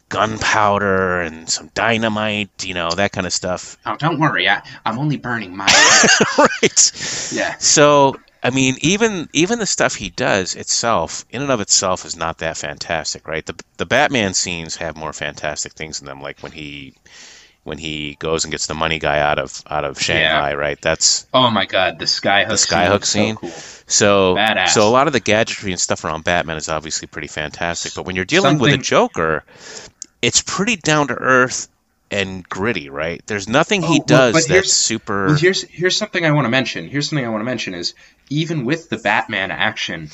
A: gunpowder and some dynamite. You know, that kind of stuff.
B: oh, don't worry, I, I'm only burning my.
A: right.
B: yeah.
A: So I mean, even even the stuff he does itself, in and of itself, is not that fantastic, right? The the Batman scenes have more fantastic things in them, like when he when he goes and gets the money guy out of out of Shanghai, right? That's
B: Oh my God, the skyhook.
A: The skyhook
B: scene.
A: scene?
B: So cool.
A: so
B: Badass.
A: so a lot of the gadgetry and stuff around Batman is obviously pretty fantastic, but when you're dealing with a Joker, it's pretty down to earth and gritty, right? There's nothing he
B: Oh,
A: does
B: but
A: that's super.
B: Well, here's here's something I want to mention. Here's something I want to mention is even with the Batman action,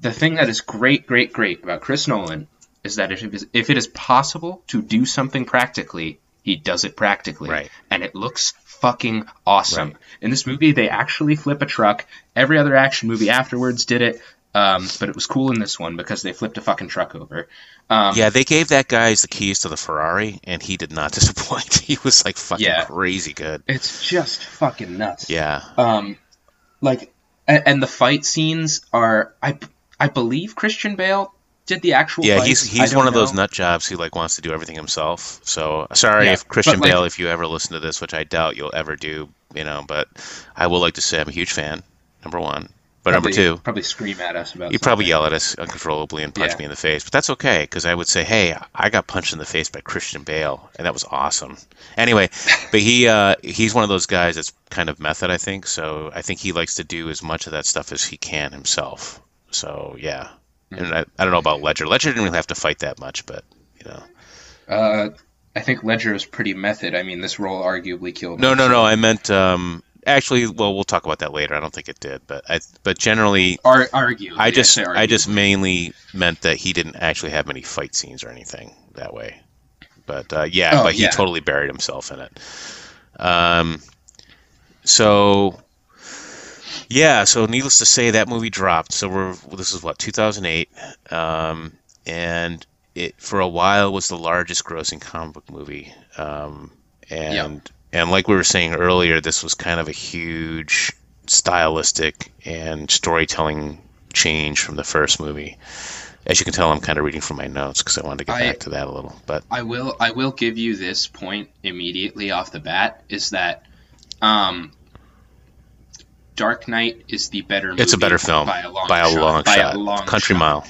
B: the thing that is great, great, great about Chris Nolan is that if it is, if it is possible to do something practically, he does it practically,
A: Right.
B: and it looks fucking awesome.
A: Right.
B: In this movie, they actually flip a truck. Every other action movie afterwards did it. Um, but it was cool in this one because they flipped a fucking truck over. Um,
A: Yeah, they gave that guy the keys to the Ferrari, and he did not disappoint. He was like fucking
B: Yeah.
A: crazy good.
B: It's just fucking nuts.
A: Yeah,
B: um like and, and the fight scenes are i i believe christian bale did the actual
A: yeah.
B: fights.
A: He's he's one of those nut jobs who like wants to do everything himself. So sorry
B: Yeah,
A: if Christian
B: like-
A: Bale, if you ever listen to this, which I doubt you'll ever do, you know. But I will like to say I'm a huge fan. Number one, but number two,
B: probably scream at us about
A: You probably yell at us uncontrollably and punch
B: Yeah.
A: me in the face, but that's okay because I would say, "Hey, I got punched in the face by Christian Bale, and that was awesome." Anyway, but he uh, he's one of those guys that's kind of method, I think. So I think he likes to do as much of that stuff as he can himself. So yeah,
B: Mm-hmm.
A: and I, I don't know about Ledger. Ledger didn't really have to fight that much, but you know,
B: uh i think ledger is pretty method i mean this role arguably killed
A: no,
B: him,
A: no, no. I meant um, actually. Well, we'll talk about that later. I don't think it did, but I but generally.
B: Ar- argue
A: I just
B: say
A: I just mainly meant that he didn't actually have many fight scenes or anything that way. But uh, yeah,
B: Oh,
A: but he
B: yeah.
A: totally buried himself in it. Um, so yeah, so needless to say, that movie dropped. So we're this is what 2008, um, and it for a while was the largest grossing comic book movie. Um, and and like we were saying earlier, this was kind of a huge stylistic and storytelling change from the first movie. As you can tell, I'm kind of reading from my notes because I wanted to get
B: I-
A: back to that a little. But
B: I will I will give you this point immediately off the bat is that um, Dark Knight is the better movie
A: it's a better film
B: by a long
A: by a
B: shot,
A: long
B: by
A: shot.
B: A long
A: Country
B: shot.
A: Mile.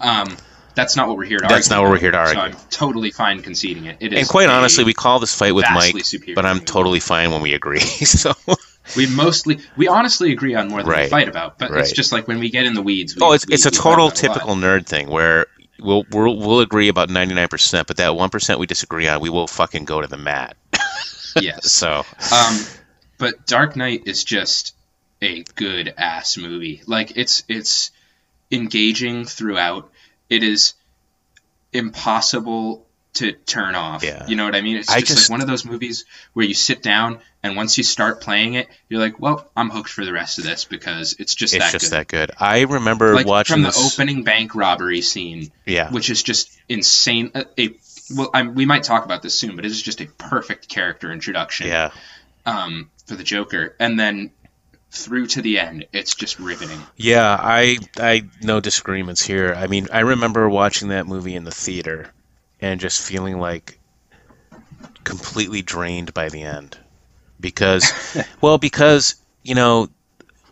B: Um, that's not what we're here to argue.
A: That's not what we're here to argue.
B: So I'm totally fine conceding it. It is
A: And quite honestly, we call this fight with Mike, but I'm totally fine when we agree. so,
B: we mostly we honestly agree on more than we fight about. But it's just like when we get in the weeds. We,
A: oh, it's
B: we-
A: it's a total
B: about a
A: typical nerd thing where we'll we'll, we'll agree about 99%, but that 1% we disagree on, we will fucking go to the mat.
B: Yes.
A: So,
B: Um, but Dark Knight is just a good ass movie. Like it's it's engaging throughout. It is impossible to turn off.
A: Yeah.
B: You know what I mean? It's just,
A: just-
B: like one of those movies where you sit down and once you start playing it, you're like, well, I'm hooked for the rest of this because it's just that good.
A: it's
B: that
A: just
B: good.
A: that good. I remember
B: like
A: watching
B: from the
A: this.
B: opening bank robbery scene,
A: yeah.
B: which is just insane. A, a well, I'm, we might talk about this soon, but it is just a perfect character introduction
A: Yeah.
B: um, for the Joker, and then through to the end, it's just riveting.
A: Yeah, I I no disagreements here. I mean, I remember watching that movie in the theater and just feeling like completely drained by the end. Because well, because, you know,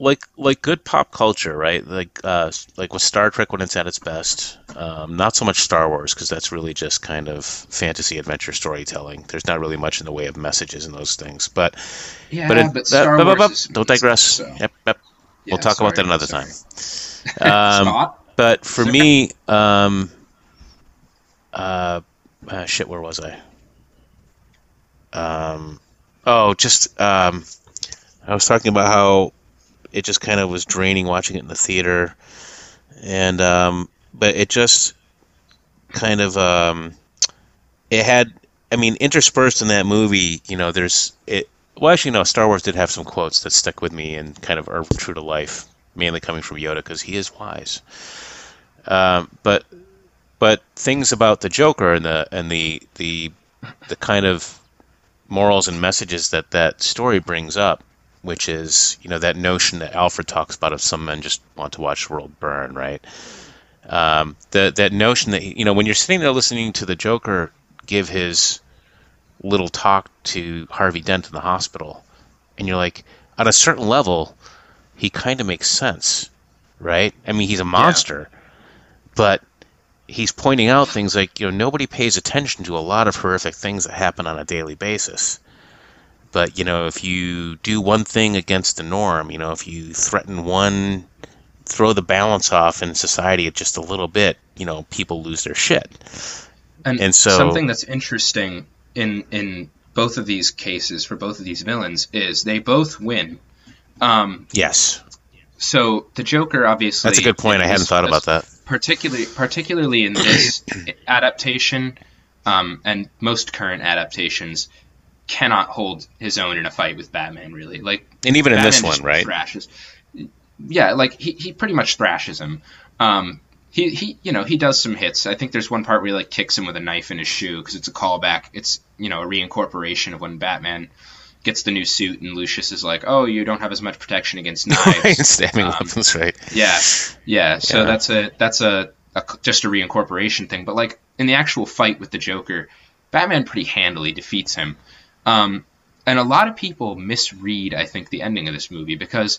A: like like good pop culture, right? Like uh like with Star Trek when it's at its best. Um, not so much Star Wars because that's really just kind of fantasy adventure storytelling. There's not really much in the way of messages in those things. But
B: Yeah,
A: but,
B: but,
A: it,
B: Star
A: bup, bup,
B: Wars is
A: don't digress.
B: so-
A: Yep, yep.
B: Yeah,
A: we'll talk about that another
B: sorry.
A: time. Um, but for
B: Sure.
A: me, um, uh, uh, shit, where was I? Um, oh, just um, I was talking about how it just kind of was draining watching it in the theater, and um, but it just kind of um, it had. I mean, interspersed in that movie, you know, there's it. Well, actually, no. Star Wars did have some quotes that stuck with me and kind of are true to life, mainly coming from Yoda because he is wise. Um, but but things about the Joker and the and the the the kind of morals and messages that that story brings up, which is you know that notion that Alfred talks about of some men just want to watch the world burn, right? Um, the that notion that you know when you're sitting there listening to the Joker give his little talk to Harvey Dent in the hospital, and you're like, on a certain level, he kind of makes sense, right? I mean, he's a monster, but he's pointing out things like you know nobody pays attention to a lot of horrific things that happen on a daily basis. But you know, if you do one thing against the norm, you know, if you threaten one, throw the balance off in society just a little bit, you know, people lose their shit.
B: And,
A: And so-
B: something that's interesting in in both of these cases for both of these villains is they both win. Um,
A: Yes,
B: so the Joker obviously
A: that's a good point. I hadn't thought about that.
B: particularly particularly in this adaptation um, and most current adaptations cannot hold his own in a fight with Batman really like
A: And even in this one, right?
B: thrashes yeah like he, he pretty much thrashes him um, he, he you know he does some hits I think there's one part where he like kicks him with a knife in his shoe because it's a callback it's you know a reincorporation of when Batman gets the new suit and Lucius is like oh you don't have as much protection against knives
A: Stabbing
B: Um,
A: weapons, right?
B: yeah, yeah. So
A: Yeah.
B: that's a that's a, a just a reincorporation thing. But like in the actual fight with the Joker, Batman pretty handily defeats him. Um, and a lot of people misread, I think, the ending of this movie because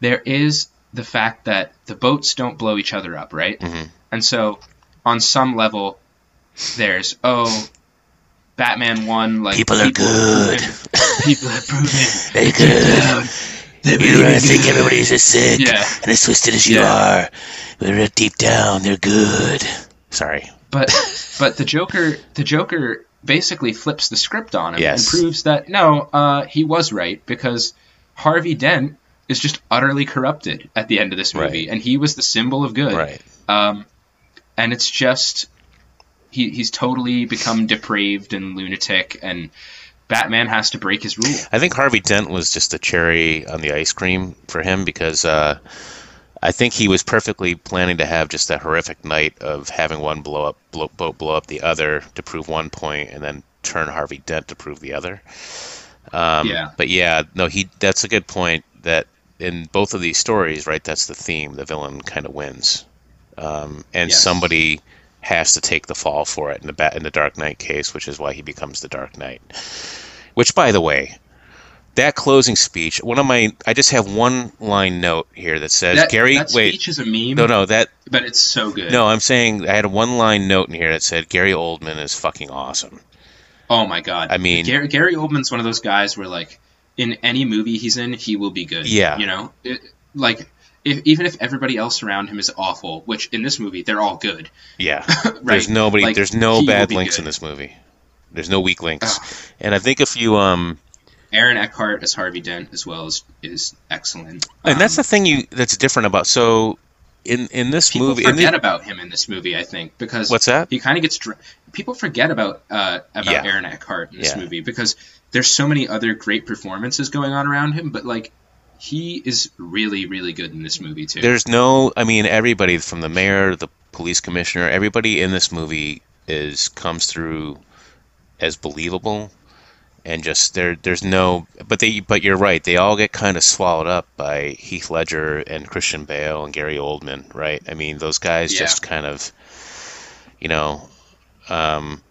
B: there is the fact that the boats don't blow each other up, right?
A: Mhm.
B: And so on some level, there's oh. Batman won. Like
A: People are
B: have
A: good.
B: People have proven.
A: They're
B: good. They're
A: You
B: really
A: think
B: good.
A: everybody's as sick
B: Yeah.
A: and as twisted as you
B: Yeah.
A: are, but deep down they're good. Sorry.
B: but but the Joker the Joker basically flips the script on him
A: Yes.
B: and proves that no, uh, he was right because Harvey Dent is just utterly corrupted at the end of this movie,
A: Right.
B: and he was the symbol of good.
A: Right.
B: Um, and it's just he he's totally become depraved and lunatic, and Batman has to break his rule.
A: I think Harvey Dent was just a cherry on the ice cream for him because uh, I think he was perfectly planning to have just that horrific night of having one blow up blow, blow, blow up the other to prove one point, and then turn Harvey Dent to prove the other. Um,
B: Yeah.
A: But yeah, no, he. That's a good point. That in both of these stories, right? That's the theme. The villain kind of wins. um, and
B: Yes.
A: somebody has to take the fall for it in the bat in the Dark Knight case, which is why he becomes the Dark Knight. Which, by the way, that closing speech, one of my, I just have one line note here that says,
B: That,
A: Gary,
B: that
A: wait,
B: speech is a meme,
A: no, no, that,
B: but it's so good.
A: no, I'm saying I had a one line note in here that said, Gary Oldman is fucking awesome.
B: Oh my god.
A: I mean-
B: Gary, Gary Oldman's one of those guys where like in any movie he's in, he will be good.
A: Yeah.
B: You know, it, like if, even if everybody else around him is awful, which in this movie they're all good.
A: Yeah.
B: Right.
A: There's nobody.
B: Like,
A: there's no bad links
B: good.
A: in this movie. There's no weak links. And I think if you um,
B: Aaron Eckhart as Harvey Dent as well is is excellent.
A: and that's
B: Um,
A: the thing you that's different about. So in in this
B: people
A: movie, in
B: forget
A: the,
B: about him in this movie. I think because
A: what's that?
B: he kind of gets dr- people forget about uh, about
A: Yeah.
B: Aaron Eckhart in this
A: Yeah.
B: movie because there's so many other great performances going on around him, but like he is really really good in this movie too.
A: There's no. I mean, everybody from the mayor, the police commissioner, everybody in this movie is comes through as believable. And just there, there's no, but they, but you're right. They all get kind of swallowed up by Heath Ledger and Christian Bale and Gary Oldman, right? I mean, those guys
B: Yeah.
A: just kind of, you know, um,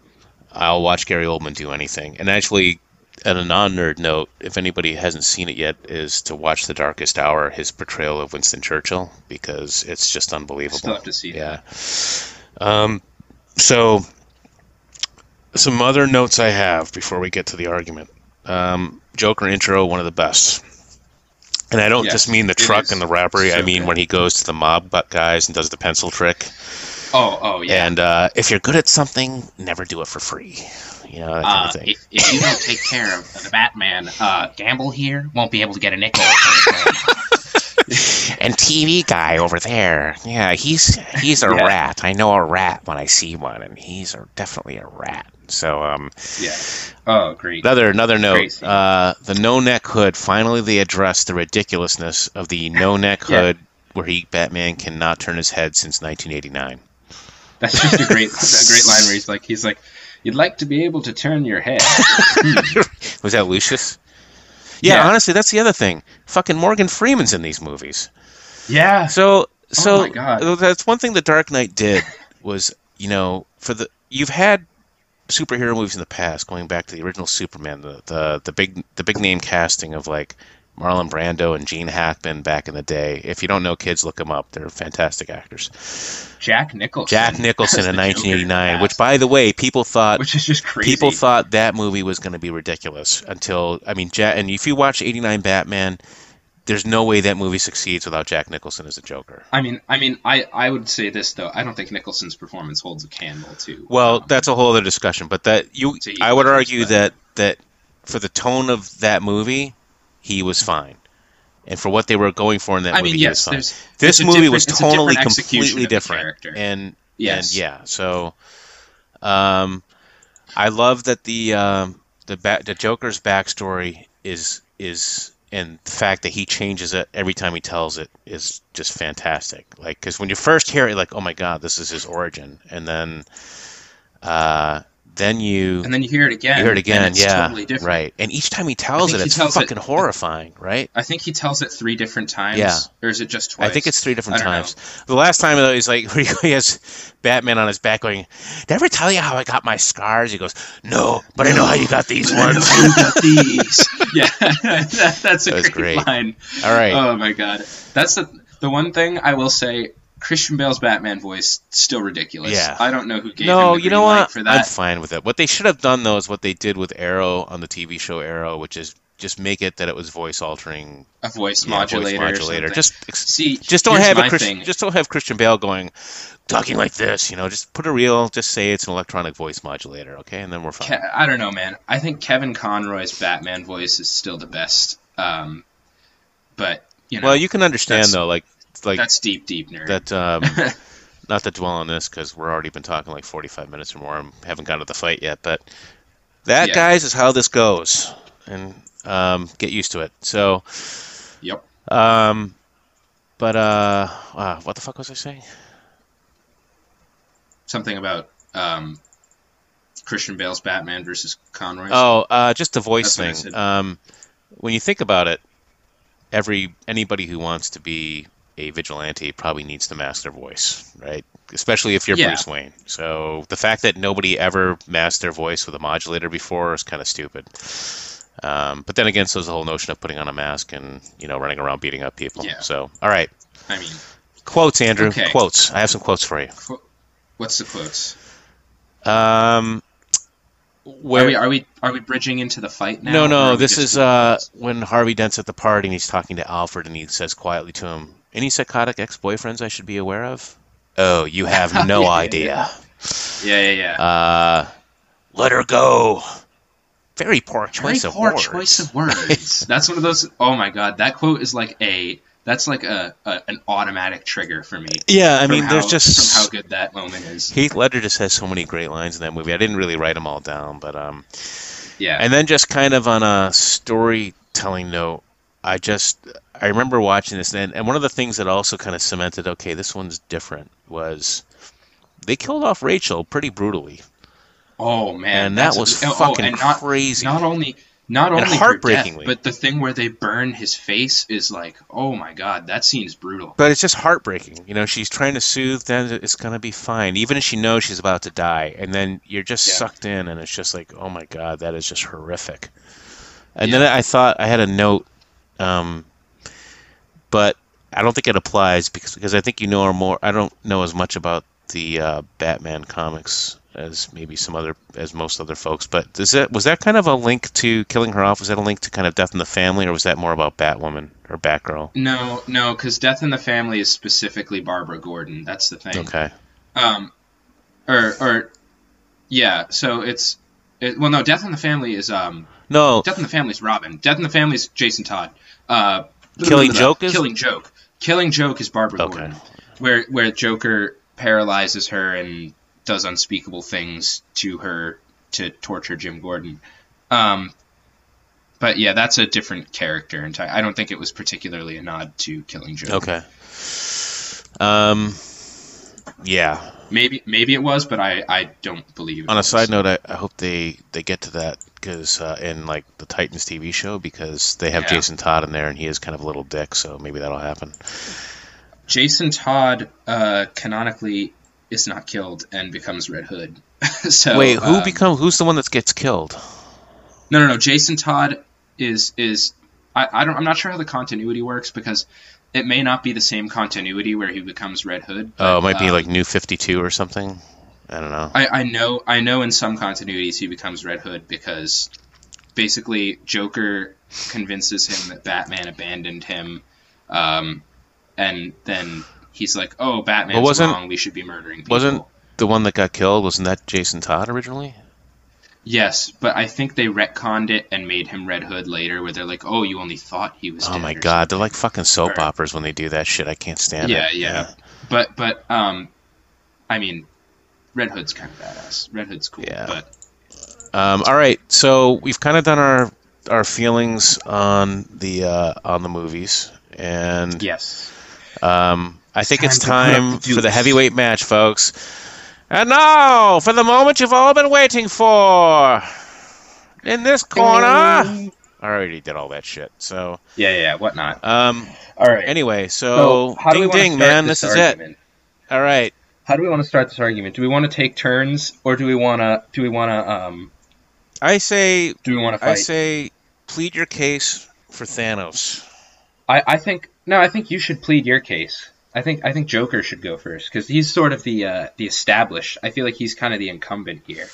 A: I'll watch Gary Oldman do anything. And actually, on a non-nerd note, if anybody hasn't seen it yet, is to watch The Darkest Hour, his portrayal of Winston Churchill, because it's just unbelievable.
B: Still have to see
A: Yeah. Um, so, some other notes I have before we get to the argument. Um, Joker intro, one of the best. And I don't
B: Yes,
A: just mean the truck and the rappery. I mean
B: good.
A: when he goes to the mob guys and does the pencil trick.
B: Oh, oh yeah.
A: And uh, if you're good at something, never do it for free. You know, that kind
B: Uh,
A: of thing.
B: if, if you don't take care of the Batman, uh, Gambol here won't be able to get a nickel. from his name.
A: And TV guy over there, yeah, he's he's a
B: Yeah.
A: rat. I know a rat when I see one, and he's a, definitely a rat. So, um,
B: yeah. Oh, great.
A: another another note: uh, the no neck hood. Finally, they addressed the ridiculousness of the no neck
B: Yeah.
A: hood, where he Batman cannot turn his head since 1989.
B: That's just a great, a great line where he's like, he's like, you'd like to be able to turn your head.
A: Was that Lucius? Yeah,
B: Yeah.
A: honestly, that's the other thing. Fucking Morgan Freeman's in these movies.
B: Yeah.
A: So so
B: Oh my God.
A: that's one thing the Dark Knight did was you know for the you've had superhero movies in the past going back to the original Superman the the, the big the big name casting of like Marlon Brando and Gene Hackman back in the day. If you don't know kids, look them up. They're fantastic actors.
B: Jack Nicholson.
A: Jack Nicholson in 1989, which by the way, people thought
B: which is just crazy.
A: people thought that movie was going to be ridiculous until I mean, Jack, and if you watch '89 Batman, there's no way that movie succeeds without Jack Nicholson as a Joker.
B: I mean, I mean, I, I would say this though. I don't think Nicholson's performance holds a candle to.
A: Well,
B: um,
A: that's a whole other discussion, but that you, I would argue that that for the tone of that movie, he was fine, and for what they were going for in that
B: I
A: movie,
B: mean,
A: he was fine. This movie was
B: totally
A: completely different, and
B: Yes.
A: and yeah, so um, I love that the um, the ba- the Joker's backstory is is and the fact that he changes it every time he tells it is just fantastic. Like because when you first hear it, like oh my god, this is his origin, and then uh, then you
B: and then you hear it again.
A: you hear it again,
B: it's
A: yeah,
B: totally different.
A: right. And each time he tells it,
B: he
A: it's
B: tells it-
A: fucking horrifying, right?
B: I think he tells it three different times.
A: Yeah.
B: Or is it just twice?
A: I think it's three different
B: don't know.
A: times. The last time though, he's like he has Batman on his back going, "Did I ever tell you how I got my scars?" He goes, "No, but I know how you got these
B: I know
A: ones."
B: you got these. yeah, that, that's a
A: That
B: great,
A: great.
B: line.
A: All right,
B: Oh my god, that's the the one thing I will say. Christian Bale's Batman voice still ridiculous.
A: Yeah.
B: I don't know who gave
A: no,
B: him the
A: you know what?
B: for
A: I'm fine with it. What they should have done though is what they did with Arrow on the TV show Arrow, which is just make it that it was voice altering,
B: A voice
A: yeah,
B: modulator.
A: voice modulator. Just ex-
B: see,
A: just don't have a Chris,
B: thing.
A: just don't have Christian Bale going talking like this. You know, just put a real, just say it's an electronic voice modulator, okay, and then we're fine.
B: Ke- I don't know, man. I think Kevin Conroy's Batman voice is still the best. Um, but you know,
A: well, you can understand though, like like
B: that's deep, deep nerd.
A: that. Um, not to dwell on this because we're already been talking like 45 minutes or more and haven't gotten to the fight yet, but that,
B: Yeah.
A: guys, is how this goes, and um, get used to it. So,
B: yep.
A: um, but uh, uh, what the fuck was I saying?
B: Something about um, Christian Bale's Batman versus Conroy's.
A: Oh, uh, just the voice
B: That's
A: thing. Um, when you think about it, every anybody who wants to be a vigilante probably needs to mask their voice, right? Especially if you're
B: Yeah.
A: Bruce Wayne. So the fact that nobody ever masked their voice with a modulator before is kind of stupid. Um, but then again, so is the whole notion of putting on a mask and you know running around beating up people.
B: Yeah.
A: So all right,
B: I mean,
A: quotes, Andrew.
B: Okay.
A: Quotes. I have some quotes for you.
B: what's the quotes?
A: Um, where
B: Are we are we are we bridging into the fight now?
A: No, no. This is uh, when Harvey Dent's at the party and he's talking to Alfred and he says quietly to him, "Any psychotic ex-boyfriends I should be aware of?" Oh, you have no
B: Yeah, yeah,
A: idea.
B: Yeah, yeah, yeah.
A: Uh, let her go. Very poor
B: Very
A: choice of
B: poor
A: words.
B: choice of words. That's one of those. Oh my god, that quote is like a. That's like a, a an automatic trigger for me.
A: Yeah, I
B: from
A: mean, there's just
B: from how good that moment is.
A: Heath Ledger just has so many great lines in that movie. I didn't really write them all down, but um,
B: Yeah,
A: And then just kind of on a storytelling note, I just I remember watching this and and one of the things that also kind of cemented okay, this one's different was they killed off Rachel pretty brutally.
B: Oh man,
A: and that was
B: oh, oh,
A: fucking
B: and not,
A: crazy.
B: Not only not
A: And
B: only her death,
A: heartbreakingly.
B: but the thing where they burn his face is like, oh my god, that scene's brutal.
A: But it's just heartbreaking. You know, she's trying to soothe them it's going to be fine, even if she knows she's about to die. And then you're just
B: Yeah.
A: sucked in, and it's just like, oh my God, that is just horrific. And
B: Yeah.
A: then I thought I had a note, um, but I don't think it applies because, because I think you know more. I don't know as much about the uh, Batman comics as maybe some other, as most other folks. But is that was that kind of a link to killing her off? Was that a link to kind of Death in the Family, or was that more about Batwoman or Batgirl?
B: No, no, because Death in the Family is specifically Barbara Gordon. That's the thing.
A: Okay.
B: Um, or or yeah, so it's it, well, no, Death in the Family is um,
A: No,
B: Death in the Family is Robin. Death in the Family is Jason Todd. Uh,
A: Killing Joke is-
B: Killing Joke. Killing Joke is Barbara
A: Okay.
B: Gordon, where where Joker paralyzes her and does unspeakable things to her to torture Jim Gordon. Um, but yeah, that's a different character. And I don't think it was particularly a nod to Killing Joke.
A: Okay. Um, yeah.
B: Maybe maybe it was, but I, I don't believe. It
A: On a side note, I, I hope they they get to that because uh, in like the Titans TV show because they have
B: Yeah.
A: Jason Todd in there and he is kind of a little dick, so maybe that'll happen.
B: Jason Todd uh, canonically is not killed and becomes Red Hood. so
A: Wait, who
B: um,
A: become who's the one that gets killed?
B: No, no, no. Jason Todd is is I, I don't I'm not sure how the continuity works because it may not be the same continuity where he becomes Red Hood.
A: Oh, it might be
B: um,
A: like New Fifty Two or something. I don't know.
B: I, I know I know in some continuities he becomes Red Hood because basically Joker convinces him that Batman abandoned him, um, and then he's like, "Oh, Batman's
A: wasn't-
B: wrong. We should be murdering people."
A: Wasn't the one that got killed wasn't that Jason Todd originally?
B: Yes, but I think they retconned it and made him Red Hood later, where they're like, "Oh, you only thought he was."
A: Oh
B: dead
A: my god, they're like fucking soap
B: Or-
A: operas when they do that shit. I can't stand
B: Yeah,
A: it.
B: yeah. Yeah. But but um, I mean, Red Hood's kind of badass. Red Hood's cool.
A: Yeah.
B: But
A: Um, all right, so we've kind of done our our feelings on the uh, on the movies, and
B: yes,
A: um, I think
B: time
A: it's
B: to put up
A: time
B: the
A: for the heavyweight match, folks. And now for the moment you've all been waiting for. In this corner, I already did all that shit. So,
B: yeah, yeah, yeah, whatnot.
A: um,
B: All right.
A: anyway, so,
B: we
A: ding ding, man, this is it. All right.
B: How do we want to start this argument? Do we want to take turns, or do we want to? Do we want to? Um,
A: I say,
B: do we want to Fight?
A: I say, plead your case for Thanos.
B: I, I think no. I think you should plead your case. I think I think Joker should go first because he's sort of the uh, the established. I feel like he's kind of the incumbent here.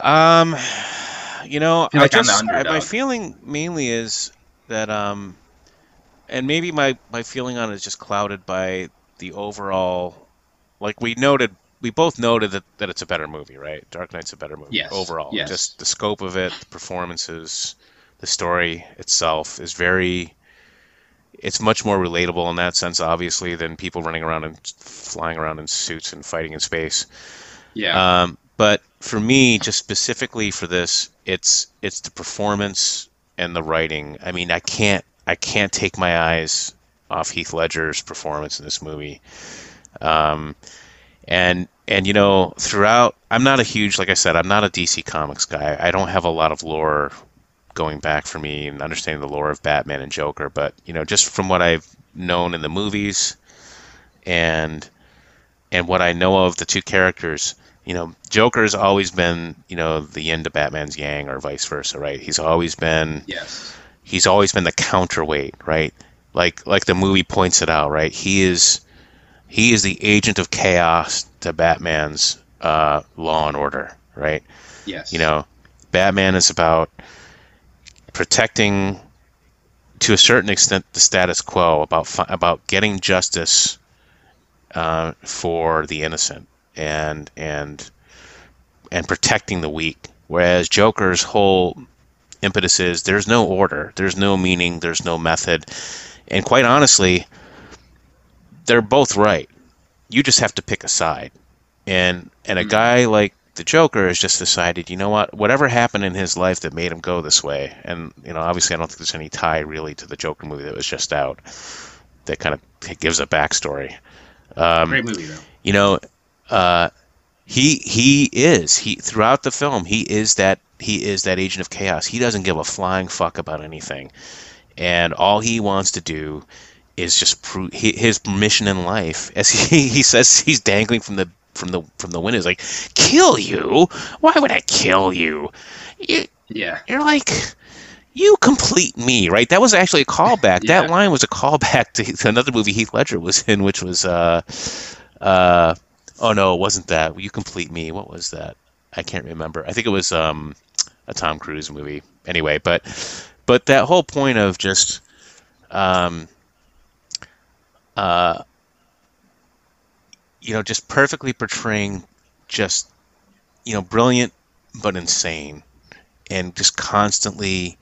A: Um, you know, I
B: like the
A: just I, my feeling mainly is that um, and maybe my my feeling on it is just clouded by the overall, like we noted, we both noted that that it's a better movie, right? Dark Knight's a better movie
B: Yes,
A: overall.
B: yes.
A: Just the scope of it, the performances, the story itself is very. It's much more relatable in that sense, obviously, than people running around and flying around in suits and fighting in space.
B: Yeah.
A: Um, but for me, just specifically for this, it's it's the performance and the writing. I mean, I can't I can't take my eyes off Heath Ledger's performance in this movie. Um, and and you know, throughout, I'm not a huge, like I said, I'm not a DC Comics guy. I don't have a lot of lore going back for me and understanding the lore of Batman and Joker. But you know, just from what I've known in the movies, and and what I know of the two characters, you know, Joker's always been, you know, the yin to Batman's yang, or vice versa, right? He's always been,
B: Yes.
A: he's always been the counterweight, right? Like like the movie points it out, right? He is he is the agent of chaos to Batman's uh, law and order, right?
B: Yes.
A: You know, Batman is about protecting, to a certain extent, the status quo, about about getting justice uh, for the innocent, and and and protecting the weak. Whereas Joker's whole impetus is there's no order, there's no meaning, there's no method, and quite honestly, they're both right. You just have to pick a side, and and a
B: Mhm.
A: guy like the Joker has just decided, you know what, whatever happened in his life that made him go this way, and you know, obviously, I don't think there's any tie really to the Joker movie that was just out that kind of gives a backstory. Um,
B: Great movie though.
A: you know, uh, he he is he throughout the film he is that he is that agent of chaos. He doesn't give a flying fuck about anything, and all he wants to do is just prove his mission in life. As he, he says, he's dangling from the from the from the window. He's like, "Kill you? Why would I kill you? you
B: Yeah.
A: you're like." You complete me, right? That was actually a callback.
B: Yeah.
A: That line was a callback to, to another movie Heath Ledger was in, which was uh, uh, oh no, it wasn't that. You complete me. What was that? I can't remember. I think it was um, a Tom Cruise movie. Anyway, but but that whole point of just um, uh, you know, just perfectly portraying just you know, brilliant but insane, and just constantly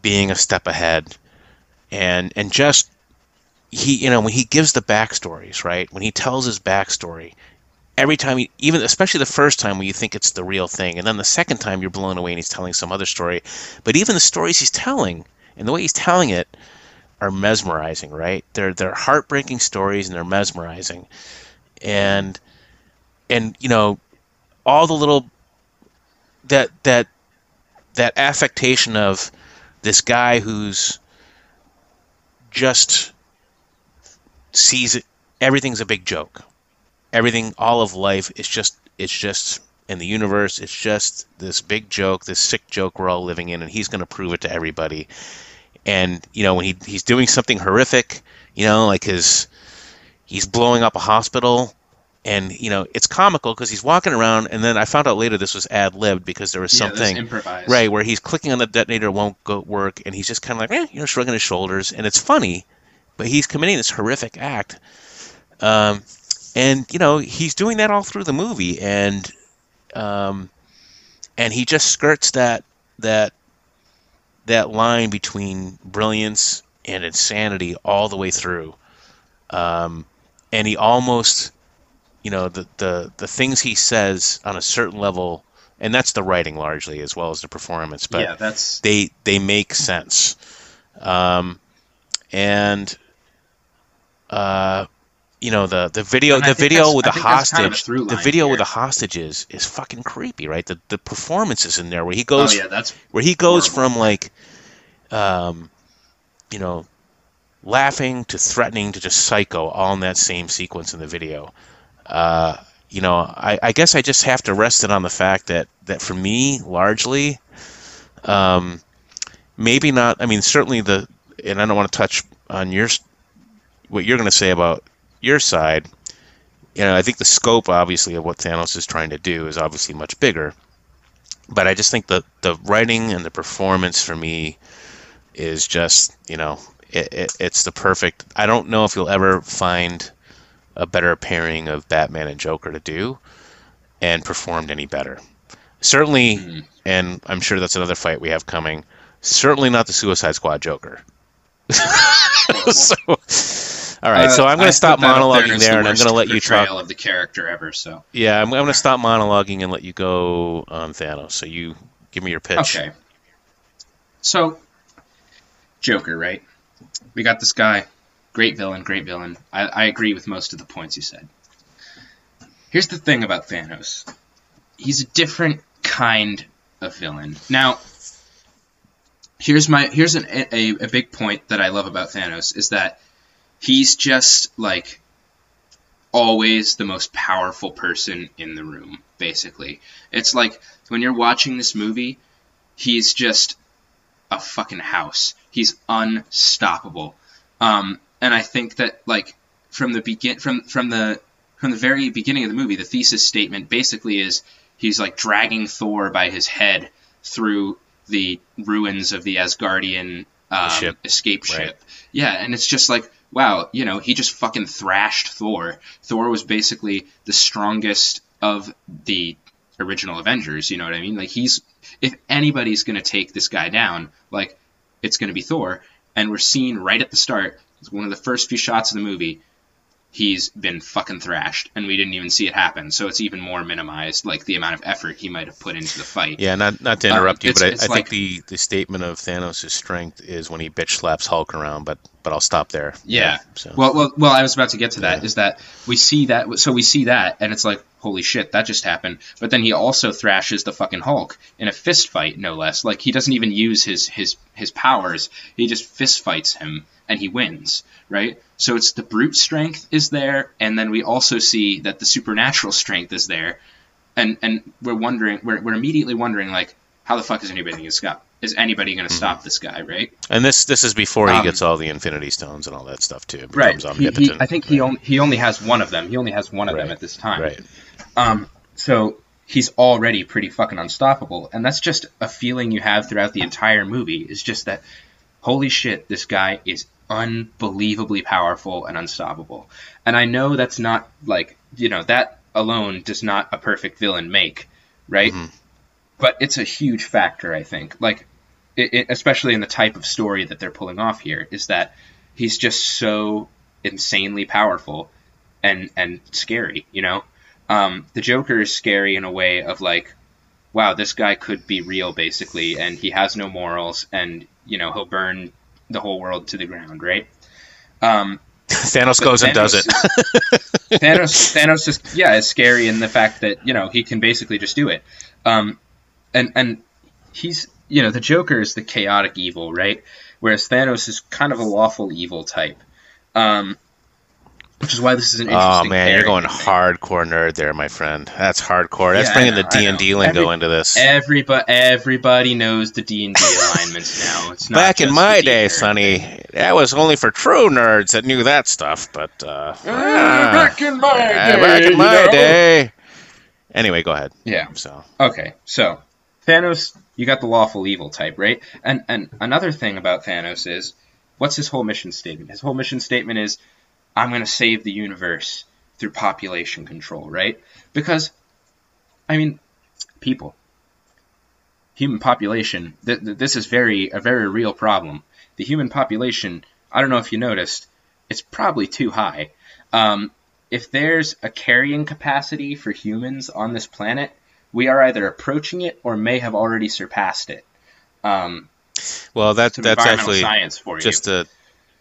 A: being a step ahead, and and just he you know when he gives the backstories right when he tells his backstory every time he even especially the first time when you think it's the real thing and then the second time you're blown away and he's telling some other story. But even the stories he's telling and the way he's telling it are mesmerizing right? They're they're heartbreaking stories and they're mesmerizing and and you know all the little that that that affectation of this guy who's just sees it everything's a big joke. Everything all of life is just it's just in the universe. It's just this big joke this sick joke we're all living in and he's going to prove it to everybody. And you know when he he's doing something horrific you know like his he's blowing up a hospital and you know it's comical because he's walking around and then i found out later this was ad libbed because there was
B: Yeah,
A: something right where he's clicking on the detonator won't go work and he's just kind of like eh, you know shrugging his shoulders and it's funny but he's committing this horrific act um, and you know he's doing that all through the movie and um, and he just skirts that that that line between brilliance and insanity all the way through um, and he almost you know the, the the things he says on a certain level and that's the writing largely as well as the performance but
B: yeah, that's
A: they they make sense um, and uh, you know the the video the video with the
B: that's kind of
A: hostage the video
B: here.
A: with the hostages is fucking creepy right the the performances in there where he
B: oh
A: goes
B: yeah, that's
A: where he goes
B: horrible.
A: from like um you know laughing to threatening to just psycho all in that same sequence in the video. Uh you know i i guess i just have to rest it on the fact that that for me largely um maybe not i mean certainly the and i don't want to touch on your what you're going to say about your side. You know i think the scope obviously of what thanos is trying to do is obviously much bigger. But I just think the the writing and the performance for me is just you know it, it, it's the perfect. I don't know if you'll ever find a better pairing of Batman and Joker to do and performed any better. Certainly,
B: Mhm.
A: and I'm sure that's another fight we have coming. Certainly not the Suicide Squad Joker. so, all right, so
B: Uh,
A: I'm going to stop
B: put that up
A: monologuing
B: as
A: there,
B: the
A: and I'm going to let you talk.
B: of the character ever. So
A: Yeah, I'm, I'm going to stop monologuing and let you go on Thanos. So you give me your pitch.
B: okay. So Joker, right? We got this guy, great villain, great villain. I, I agree with most of the points you said. Here's the thing about Thanos. He's a different kind of villain. Now, here's my here's an, a, a big point that I love about Thanos is that he's just like always the most powerful person in the room, basically. It's like when you're watching this movie, he's just a fucking house. He's unstoppable. Um, and I think that like from the begin from from the from the very beginning of the movie, the thesis statement basically is he's like dragging Thor by his head through the ruins of the Asgardian um,
A: ship.
B: escape
A: Right.
B: ship. Yeah, and it's just like, wow, you know, he just fucking thrashed Thor. Thor was basically the strongest of the original Avengers, you know what I mean? Like he's if anybody's going to take this guy down, like it's going to be Thor, and we're seeing right at the start, it's one of the first few shots of the movie, he's been fucking thrashed, and we didn't even see it happen. So it's even more minimized, like the amount of effort he might have put into the fight.
A: Yeah, not not to interrupt
B: Um,
A: you,
B: it's-
A: but I,
B: like-
A: think the, the statement of Thanos' strength is when he bitch slaps Hulk around. But but I'll stop there.
B: Yeah.
A: So
B: Well, well, well. I was about to get to that.
A: Yeah.
B: Is that we see that? So we see that, and it's like, holy shit, that just happened. But then he also thrashes the fucking Hulk in a fist fight, no less. Like he doesn't even use his his his powers. He just fist fights him, and he wins. Right. So it's the brute strength is there, and then we also see that the supernatural strength is there, and and we're wondering, we're we're immediately wondering like, how the fuck is anybody going to stop? Is anybody going to stop this guy? Right.
A: and this this is before he
B: Um,
A: gets all the Infinity Stones and all that stuff too. It
B: Right.
A: becomes
B: He, he. I think he only he only has one of them. He only has one of them at this time.
A: Right.
B: Um, so he's already pretty fucking unstoppable, and that's just a feeling you have throughout the entire movie. Is just that, holy shit, this guy is unbelievably powerful and unstoppable. And I know that's not like you know that alone does not a perfect villain make, right?
A: Mhm.
B: But it's a huge factor, I think. Like, it, it, especially in the type of story that they're pulling off here, is that he's just so insanely powerful and and scary. You know, um, the Joker is scary in a way of like, wow, this guy could be real basically, and he has no morals, and you know he'll burn the whole world to the ground, right? Um,
A: Thanos goes and does it.
B: Thanos- Thanos, Thanos is yeah, is scary in the fact that you know he can basically just do it, um, and and he's you know the Joker is the chaotic evil, right? Whereas Thanos is kind of a lawful evil type, um, which is why this is an interesting.
A: Oh man, you're going
B: I
A: hardcore nerd there, my friend. That's hardcore. That's
B: Yeah,
A: bringing
B: know,
A: the D and D lingo
B: Every-
A: into this.
B: Everybody, everybody knows the D and D alignments now. It's not
A: Back in my day,
B: nerd
A: Sonny, that was only for true nerds that knew that stuff. But uh, ah,
B: back in my
A: ah, back in
B: you
A: my
B: know?
A: day. Anyway, go ahead.
B: Yeah.
A: So
B: Okay, so Thanos, you got the lawful evil type, right? And and another thing about Thanos is, what's his whole mission statement? His whole mission statement is, I'm going to save the universe through population control, right? Because, I mean, people, human population. Th- th- this is very a very real problem. The human population. I don't know if you noticed, it's probably too high. Um, if there's a carrying capacity for humans on this planet, we are either approaching it or may have already surpassed it. Um,
A: well, that that's actually
B: science for you.
A: just to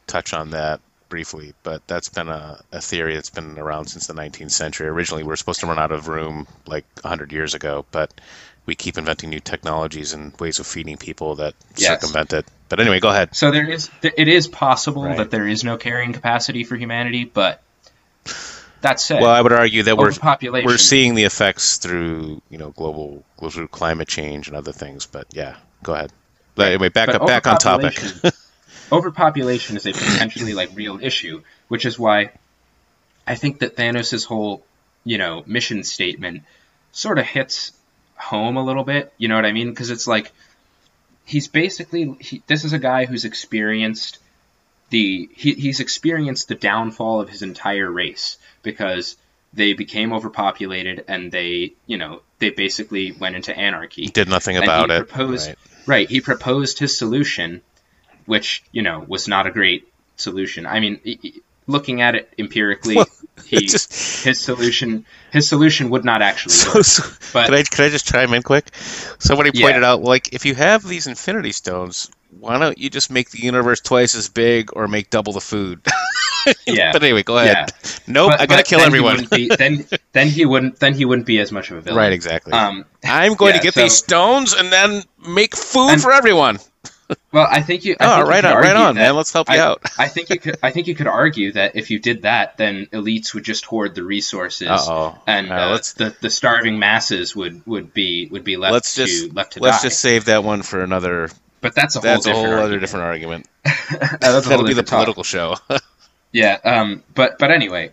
A: touch on that briefly, but that's been a, a theory that's been around since the 19th century. Originally, we were supposed to run out of room like 100 years ago, but we keep inventing new technologies and ways of feeding people that
B: Yes.
A: circumvent it. But anyway, go ahead.
B: so there is, it is possible
A: Right.
B: that there is no carrying capacity for humanity, but that said,
A: Well, I would argue that we're we're seeing the effects through you know global through climate change and other things. But yeah, go ahead. But anyway, back up back on topic.
B: overpopulation- overpopulation is a potentially like real issue, which is why I think that Thanos' whole, you know, mission statement sort of hits home a little bit. You know what I mean? Because it's like he's basically he, this is a guy who's experienced the he, he's experienced the downfall of his entire race because they became overpopulated and they you know they basically went into anarchy He
A: Did nothing
B: And
A: about it.
B: proposed-
A: Right.
B: Right. He proposed his solution, which you know was not a great solution. I mean, looking at it empirically,
A: Well,
B: he
A: Just-
B: his solution his solution would not actually
A: so,
B: work.
A: so
B: But
A: can I can I just chime in quick? Somebody
B: Yeah.
A: pointed out like if you have these Infinity Stones, why don't you just make the universe twice as big or make double the food?
B: yeah,
A: but anyway, go ahead.
B: yeah.
A: Nope,
B: But-
A: I gotta kill
B: then he
A: everyone.
B: wouldn't be- then then he wouldn't then he wouldn't be as much of a villain.
A: Right, exactly.
B: Um,
A: I'm going
B: yeah,
A: to get
B: so-
A: these stones and then make food
B: And-
A: for everyone.
B: Well, I think you. I
A: oh,
B: think you
A: right
B: could
A: on, right on, man. Let's help you
B: I,
A: out.
B: I think you could. I think you could argue that if you did that, then elites would just hoard the resources,
A: Uh-oh.
B: and
A: right,
B: uh,
A: let's-
B: the the starving masses would would be would be left
A: Let's
B: to
A: just
B: left to
A: let's
B: die.
A: just save that one for another.
B: But that's a whole
A: That's a whole other
B: argument.
A: different argument.
B: that's
A: That'll be the political show.
B: Yeah, um, but but anyway,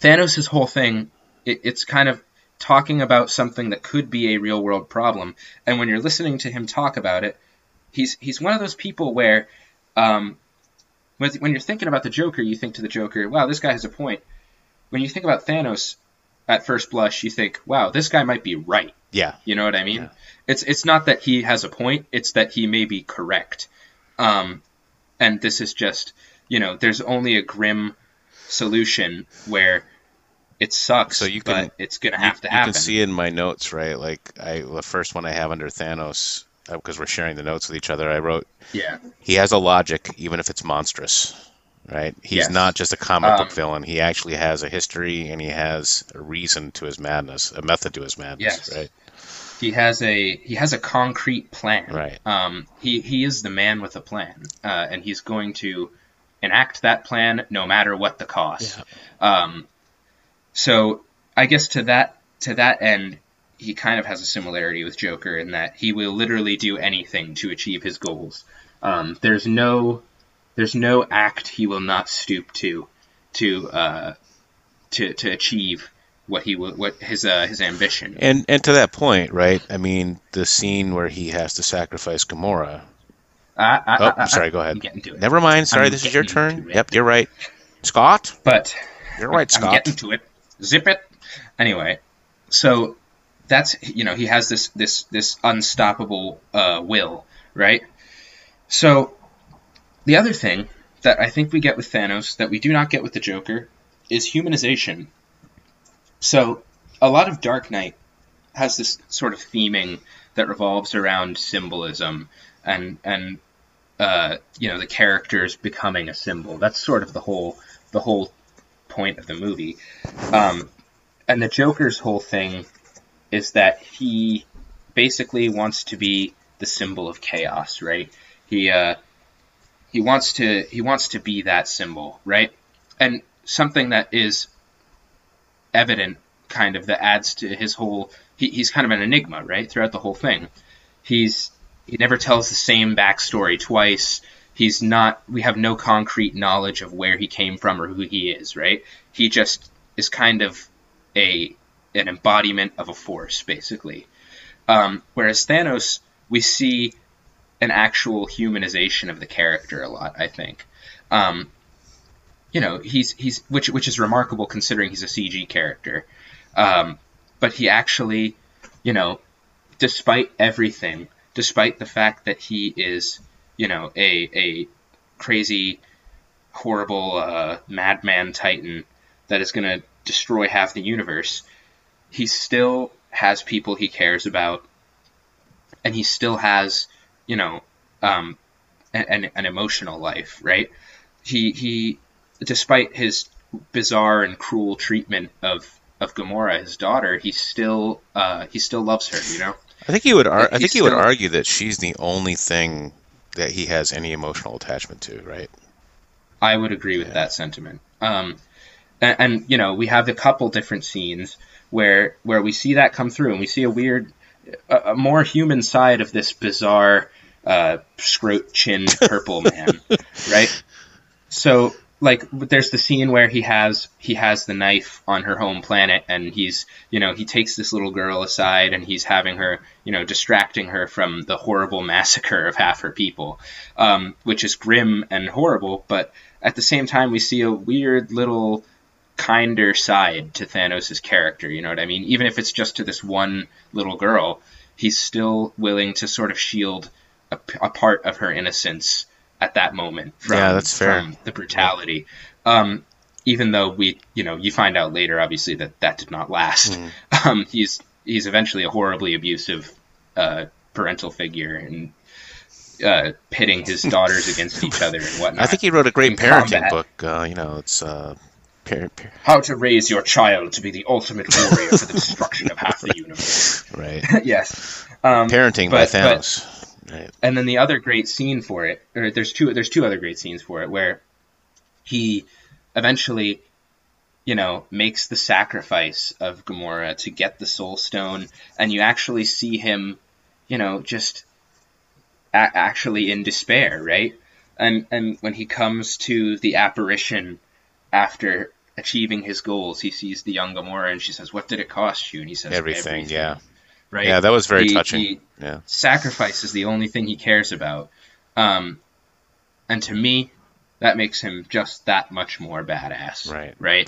B: Thanos' whole thing, it, it's kind of talking about something that could be a real world problem, and when you're listening to him talk about it, he's he's one of those people where, um, when when you're thinking about the Joker, you think to the Joker, wow, this guy has a point. When you think about Thanos, at first blush, you think, wow, this guy might be right.
A: yeah,
B: You know what I mean?
A: Yeah.
B: It's it's not that he has a point; it's that he may be correct. Um, and this is just, you know, there's only a grim solution where it sucks,
A: So you can-
B: but it's gonna
A: you,
B: have to
A: you can see in my notes, right? Like I, the first one I have under Thanos, because we're sharing the notes with each other. I wrote
B: yeah,
A: he has a logic, even if it's monstrous, right? He's
B: Yes.
A: not just a comic
B: Um,
A: book villain. He actually has a history and he has a reason to his madness, a method to his madness,
B: Yes.
A: right?
B: He has a he has a concrete plan.
A: Right.
B: Um, he he is the man with a plan, uh, and he's going to enact that plan no matter what the cost. Um, so I guess to that to that end, he kind of has a similarity with Joker in that he will literally do anything to achieve his goals. Um, there's no there's no act he will not stoop to to uh, to to achieve what he what his uh, his ambition.
A: And and to that point, right? I mean, the scene where he has to sacrifice Gamora.
B: I, I,
A: Oh,
B: I- I-
A: sorry. Go
B: I'm
A: ahead. Never mind. Sorry,
B: I'm
A: this is your turn. Yep, you're right. Scott,
B: But
A: you're right,
B: I'm
A: Scott.
B: getting to it. Zip it. Anyway, so that's you know he has this this this unstoppable uh, will, right? So the other thing that I think we get with Thanos that we do not get with the Joker is humanization. So a lot of Dark Knight has this sort of theming that revolves around symbolism and and uh, you know the characters becoming a symbol. That's sort of the whole the whole point of the movie. Um, and the Joker's whole thing is that he basically wants to be the symbol of chaos, right? He uh, he wants to he wants to be that symbol, right? And something that is evident, kind of that adds to his whole. He, he's kind of an enigma, right? Throughout the whole thing, he's he never tells the same backstory twice. He's not. We have no concrete knowledge of where he came from or who he is, right? He just is kind of a an embodiment of a force, basically. Um, whereas Thanos, we see an actual humanization of the character a lot. I think. Um, you know, he's he's which which is remarkable considering he's a CG character. Um, but he actually, you know, despite everything, despite the fact that he is, you know, a a crazy, horrible uh, madman titan that is going to destroy half the universe, he still has people he cares about, and he still has, you know, um, an, an emotional life, right? He he, despite his bizarre and cruel treatment of of Gamora, his daughter, he still uh, he still loves her, you know.
A: I think he would. Ar- I think he would argue that she's the only thing that he has any emotional attachment to, right?
B: I would agree with that sentiment. Um, and, and you know, we have a couple different scenes where where we see that come through, and we see a weird, a, a more human side of this bizarre, uh, scrote chinned purple man, right? So like there's the scene where he has he has the knife on her home planet and he's you know he takes this little girl aside and he's having her you know distracting her from the horrible massacre of half her people um, which is grim and horrible but at the same time we see a weird little kinder side to Thanos' character you know what I mean? Even if it's just to this one little girl he's still willing to sort of shield a, a part of her innocence at that moment from,
A: Yeah, that's fair.
B: from the brutality. Um, even though we, you know, you find out later, obviously, that that did not last.
A: Mm-hmm.
B: Um, he's he's eventually a horribly abusive uh, parental figure and uh, pitting his daughters against each other and whatnot.
A: I think he wrote a great parenting
B: combat.
A: book. Uh, you know, it's uh, par- par-
B: How to raise your child to be the ultimate warrior for the destruction of half the universe.
A: right
B: yes. Um,
A: parenting
B: but-
A: by
B: but-
A: Thanos. Right.
B: And then the other great scene for it, or there's two there's two other great scenes for it where he eventually, you know, makes the sacrifice of Gamora to get the Soul Stone, and you actually see him, you know, just a- actually in despair, right? And and when he comes to the apparition after achieving his goals, he sees the young Gamora, and she says, "What did it cost you?" And he says,
A: Everything, yeah.
B: Right."
A: Yeah, that was very
B: He-
A: touching.
B: he-
A: yeah.
B: sacrifice is the only thing he cares about. Um, and to me, that makes him just that much more badass.
A: Right.
B: Right.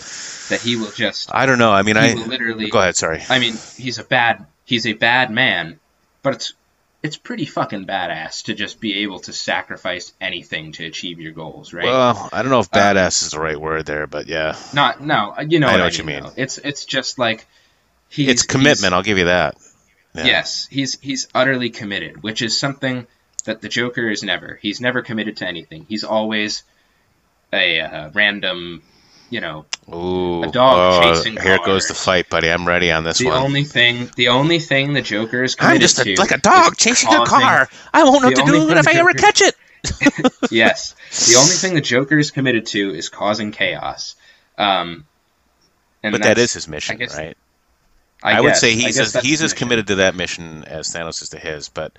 B: That he will just.
A: I don't know. I mean, I
B: will literally.
A: go ahead. Sorry.
B: I mean, he's a bad. He's a bad man, but it's it's pretty fucking badass to just be able to sacrifice anything to achieve your goals, right?
A: Well, I don't know if
B: Um,
A: badass is the right word there, but yeah,
B: Not no, you know
A: I
B: what
A: know
B: I
A: what you
B: mean.
A: mean.
B: though. It's it's just like he's
A: it's commitment. I'll give you that. Yeah.
B: Yes, he's he's utterly committed, which is something that the Joker is never. He's never committed to anything. He's always a uh, random, you know.
A: Ooh,
B: A dog
A: oh,
B: chasing
A: here goes the fight, buddy. I'm ready on this
B: The
A: one.
B: only thing, the only thing the Joker is committed
A: I'm just a,
B: to
A: like a dog
B: is
A: chasing a car. I won't know what to do if
B: the
A: I ever catch it.
B: yes, the only thing the Joker is committed to is causing chaos. Um, and
A: But
B: that's-
A: his mission,
B: guess-
A: right?
B: I,
A: I, would say he's as, he's as committed to that mission as Thanos is to his. But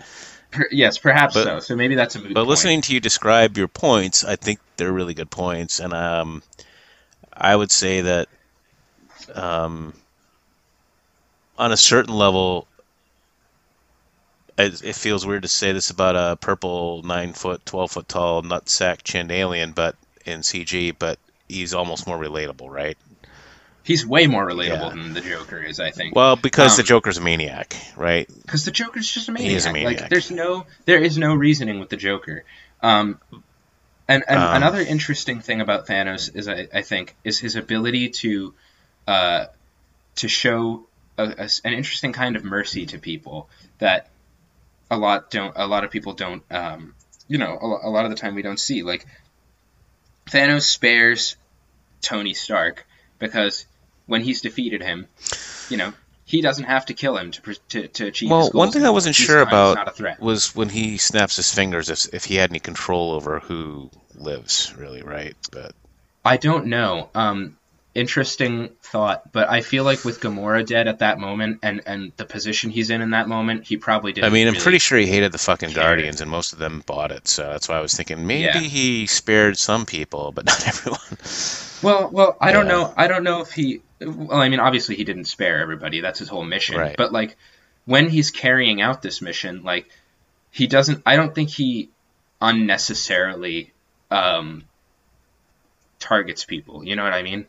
B: Per- yes, perhaps
A: But-
B: so. So maybe that's a
A: but
B: point.
A: listening to you describe your points, I think they're really good points, and um, I would say that um, on a certain level, it, it feels weird to say this about a purple nine foot, twelve foot tall, nutsack chinned alien, but in CG, but he's almost more relatable, right?
B: He's way more relatable
A: Yeah.
B: than the Joker is, I think.
A: Well, because the
B: Um,
A: Joker's a maniac, right?
B: because the Joker's just a maniac.
A: He is a maniac.
B: Like there's no there is no reasoning with the Joker. Um, and and
A: Um,
B: another interesting thing about Thanos is I, I think is his ability to uh, to show a, a an interesting kind of mercy to people that a lot don't a lot of people don't um, you know a, a lot of the time we don't see like Thanos spares Tony Stark because when he's defeated him, you know, he doesn't have to kill him to to, to achieve.
A: Well,
B: his goals Well,
A: one thing I wasn't sure about
B: not a threat.
A: was when he snaps his fingers if if he had any control over who lives, really, right? But
B: I don't know. Um, interesting thought, but I feel like with Gamora dead at that moment and and the position he's in in that moment, he probably didn't.
A: I mean, I'm
B: really-
A: pretty sure he hated the fucking
B: care.
A: Guardians, and most of them bought it. So that's why I was thinking maybe
B: Yeah.
A: he spared some people, but not everyone.
B: Well, well, I don't know. I don't know if he. Well, I mean, obviously he didn't spare everybody. That's his whole mission.
A: Right.
B: But like, when he's carrying out this mission, like, he doesn't. I don't think he unnecessarily um, targets people. You know what I mean?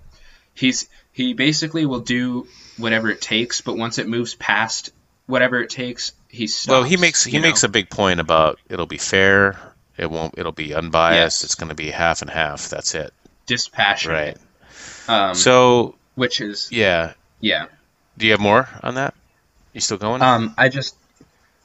B: He's he basically will do whatever it takes, but once it moves past whatever it takes, he stops.
A: well, he makes he makes
B: know?
A: a big point about it'll be fair. It won't. It'll be unbiased.
B: Yes.
A: It's going to be half and half. That's it.
B: dispassionate,
A: Right.
B: um,
A: So
B: which is
A: yeah.
B: yeah.
A: Do you have more on that? You still going?
B: Um, I just,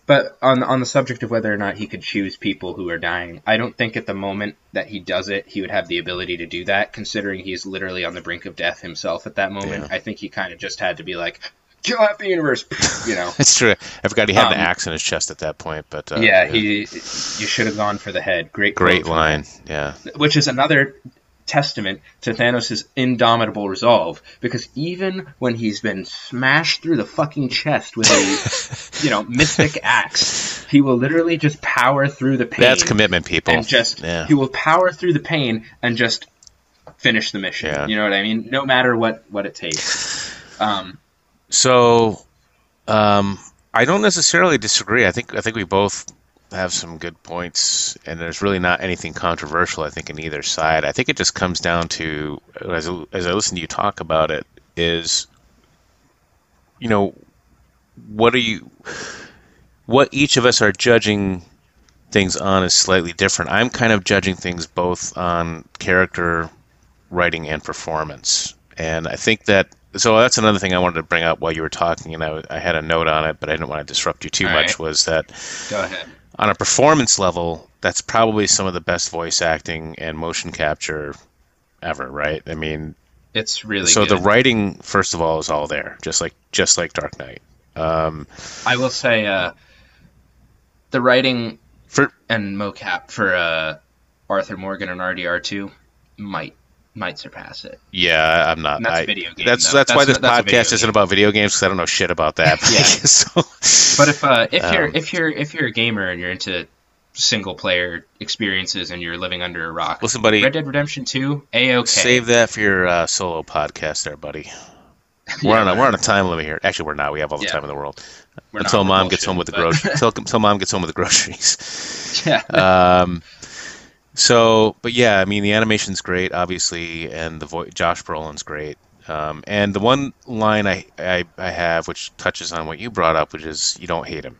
B: but on on the subject of whether or not he could choose people who are dying, I don't think at the moment that he does it, he would have the ability to do that. Considering he's literally on the brink of death himself at that moment,
A: Yeah.
B: I think he kind of just had to be like, kill half the universe, you know.
A: It's true. I forgot he had
B: Um,
A: an axe in his chest at that point, but uh,
B: yeah, he. You should have gone for the head. Great,
A: great line. Yeah.
B: which is another testament to Thanos' indomitable resolve. Because even when he's been smashed through the fucking chest with a, you know, mystic axe, he will literally just power through the pain.
A: That's commitment, people.
B: And just
A: yeah.
B: he will power through the pain and just finish the mission.
A: Yeah.
B: You know what I mean? No matter what what it takes. Um,
A: So, um, I don't necessarily disagree. I think I think we both have some good points, and there's really not anything controversial. I think in either side. I think it just comes down to as I- as I listen to you talk about it is, you know, what are you, what each of us are judging things on is slightly different. I'm kind of judging things both on character writing and performance. And I think that so that's another thing I wanted to bring up while you were talking, and I, I had a note on it, but I didn't want to disrupt you too
B: All
A: much.
B: right.
A: Was that
B: go ahead.
A: On a performance level, that's probably some of the best voice acting and motion capture ever, right? I mean,
B: It's really
A: so
B: good.
A: the writing, first of all, is all there, just like just like Dark Knight. Um,
B: I will say uh, the writing
A: For-
B: and mocap for uh, Arthur Morgan and RDR2 might might surpass it.
A: Yeah, I'm not.
B: And that's
A: I-
B: video game.
A: That's
B: though.
A: that's, why this
B: that's
A: podcast isn't about video games because I don't know shit about that.
B: Yeah.
A: so,
B: But if uh, if you're
A: Um,
B: if you're if you're a gamer and you're into single player experiences and you're living under a rock,
A: listen, buddy,
B: Red Dead Redemption 2, a okay.
A: save that for your uh, solo podcast, there, buddy. We're on a we're on a time limit here. Actually, we're not. We have all the
B: Yeah.
A: time in the world
B: We're
A: until mom gets home with the groceries. until, until mom gets home with the groceries.
B: yeah.
A: um, so, but yeah, I mean, the animation's great, obviously, and the vo- Josh Brolin's great. Um, and the one line I, I I have, which touches on what you brought up, which is you don't hate him.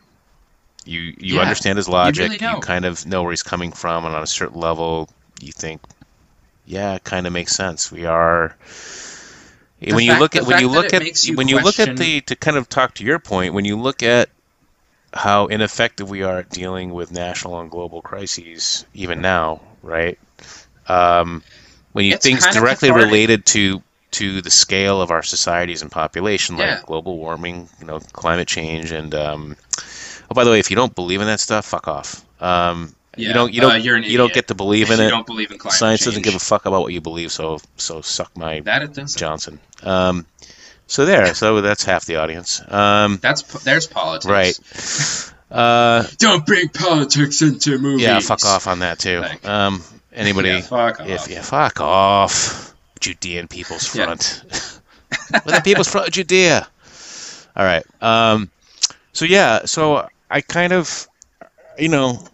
A: You you
B: Yeah,
A: understand his logic.
B: really don't.
A: kind of know where he's coming from, and on a certain level, you think, yeah, it kind of makes sense. We are. when you look at when you look at
B: you
A: when you look at the to kind of talk to your point when you look at how ineffective we are at dealing with national and global crises even now right um, when you
B: It's
A: things directly
B: cathartic.
A: related to to the scale of our societies and population like
B: Yeah.
A: global warming you know climate change and um, oh by the way if you don't believe in that stuff fuck off um, you don't you
B: uh,
A: don't
B: an
A: you don't get to believe in
B: you
A: it
B: don't believe in climate
A: science
B: change.
A: doesn't give a fuck about what you believe so so suck my
B: that.
A: Johnson. Um, so there, so that's half the audience. Um,
B: That's there's politics.
A: right. Uh,
B: Don't bring politics into movies.
A: yeah, fuck off on that too.
B: Thank-
A: Um, anybody?
B: Yeah, fuck
A: if
B: off.
A: yeah, fuck off, Judean People's
B: Yeah.
A: Front. With the People's Front of Judea. All right. Um, so yeah, so I kind of, you know,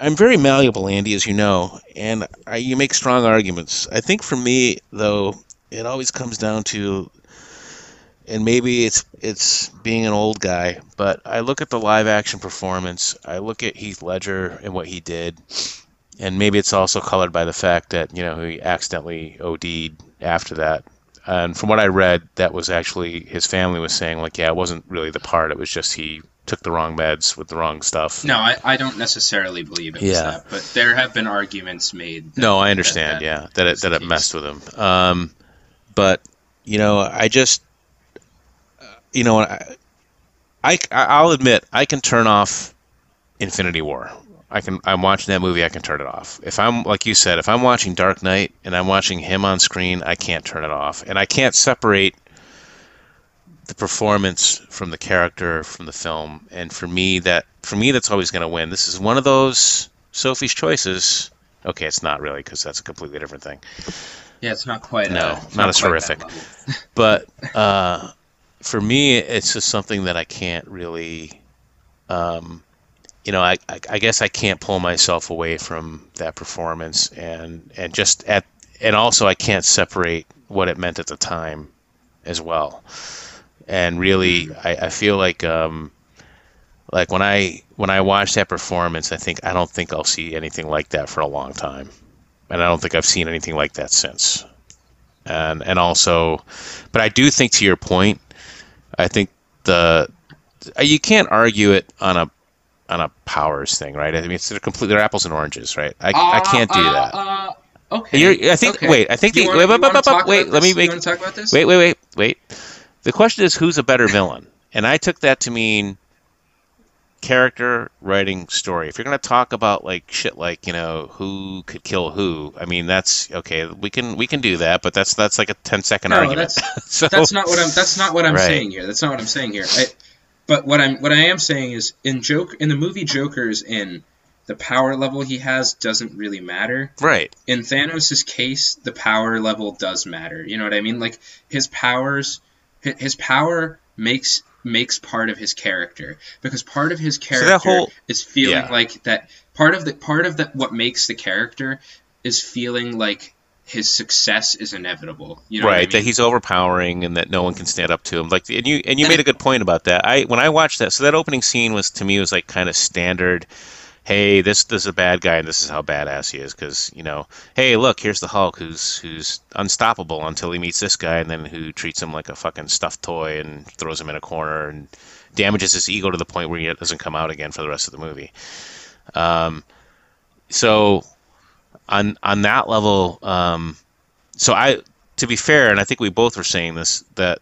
A: I'm very malleable, Andy, as you know, and I, you make strong arguments. I think for me, though, it always comes down to, and maybe it's it's being an old guy, but I look at the live action performance. I look at Heath Ledger and what he did, and maybe it's also colored by the fact that you know he accidentally OD'd after that. And from what I read, that was actually his family was saying like, yeah, it wasn't really the part. It was just he took the wrong meds with the wrong stuff.
B: No, I, I don't necessarily believe it was
A: Yeah.
B: that, but there have been arguments made. that-
A: No, I understand.
B: that-
A: yeah, that it that it messed with him. Um, but you know, I just, you know, I, I I'll admit I can turn off Infinity War. I can. I'm watching that movie. I can turn it off. If I'm like you said, if I'm watching Dark Knight and I'm watching him on screen, I can't turn it off, and I can't separate the performance from the character from the film. And for me, that for me, that's always going to win. This is one of those Sophie's choices. Okay, it's not really because that's a completely different thing.
B: Yeah, it's not quite.
A: No,
B: uh, it's
A: not as horrific. But uh, for me, it's just something that I can't really. Um, you know, I, I, I guess I can't pull myself away from that performance, and and just at and also I can't separate what it meant at the time, as well. And really, I, I feel like um, like when I when I watch that performance, I think I don't think I'll see anything like that for a long time, and I don't think I've seen anything like that since. And and also, but I do think to your point, I think the you can't argue it on a on a powers thing, right? I mean, it's they're completely they're apples and oranges, right? I, I can't do
B: Uh,
A: that.
B: Uh, okay.
A: You're, I think.
B: okay.
A: Wait, I think
B: You
A: the
B: wanna-
A: wait, wait, wait, wait. Let me make.
B: You want to talk about this?
A: Wait, wait, wait, wait. The question is, who's a better villain? And I took that to mean character writing story. If you're going to talk about like shit like, you know, who could kill who, I mean, that's okay, we can we can do that, but that's that's like a 10 second
B: No,
A: argument.
B: that's
A: so
B: that's not what I'm. That's not what I'm
A: Right.
B: saying here. That's not what I'm saying here. I, but what I'm what I am saying is in joke in the movie Joker's in the power level he has doesn't really matter.
A: right.
B: In Thanos' case, the power level does matter. You know what I mean? Like his powers, his power makes makes part of his character because part of his character
A: whole-
B: is feeling
A: yeah.
B: like that. Part of the part of that what makes the character is feeling like his success is inevitable. You know what I
A: right, that he's overpowering and that no one can stand up to him. Like, and you and you
B: And
A: made
B: it-
A: a good point about that. I when I watched that, so that opening scene was to me was like kind of standard. Hey, this this is a bad guy, and this is how badass he is. Because you know, hey, look, here's the Hulk, who's who's unstoppable until he meets this guy, and then who treats him like a fucking stuffed toy and throws him in a corner and damages his ego to the point where he doesn't come out again for the rest of the movie. Um, so on on that level, um, so I to be fair, and I think we both were saying this that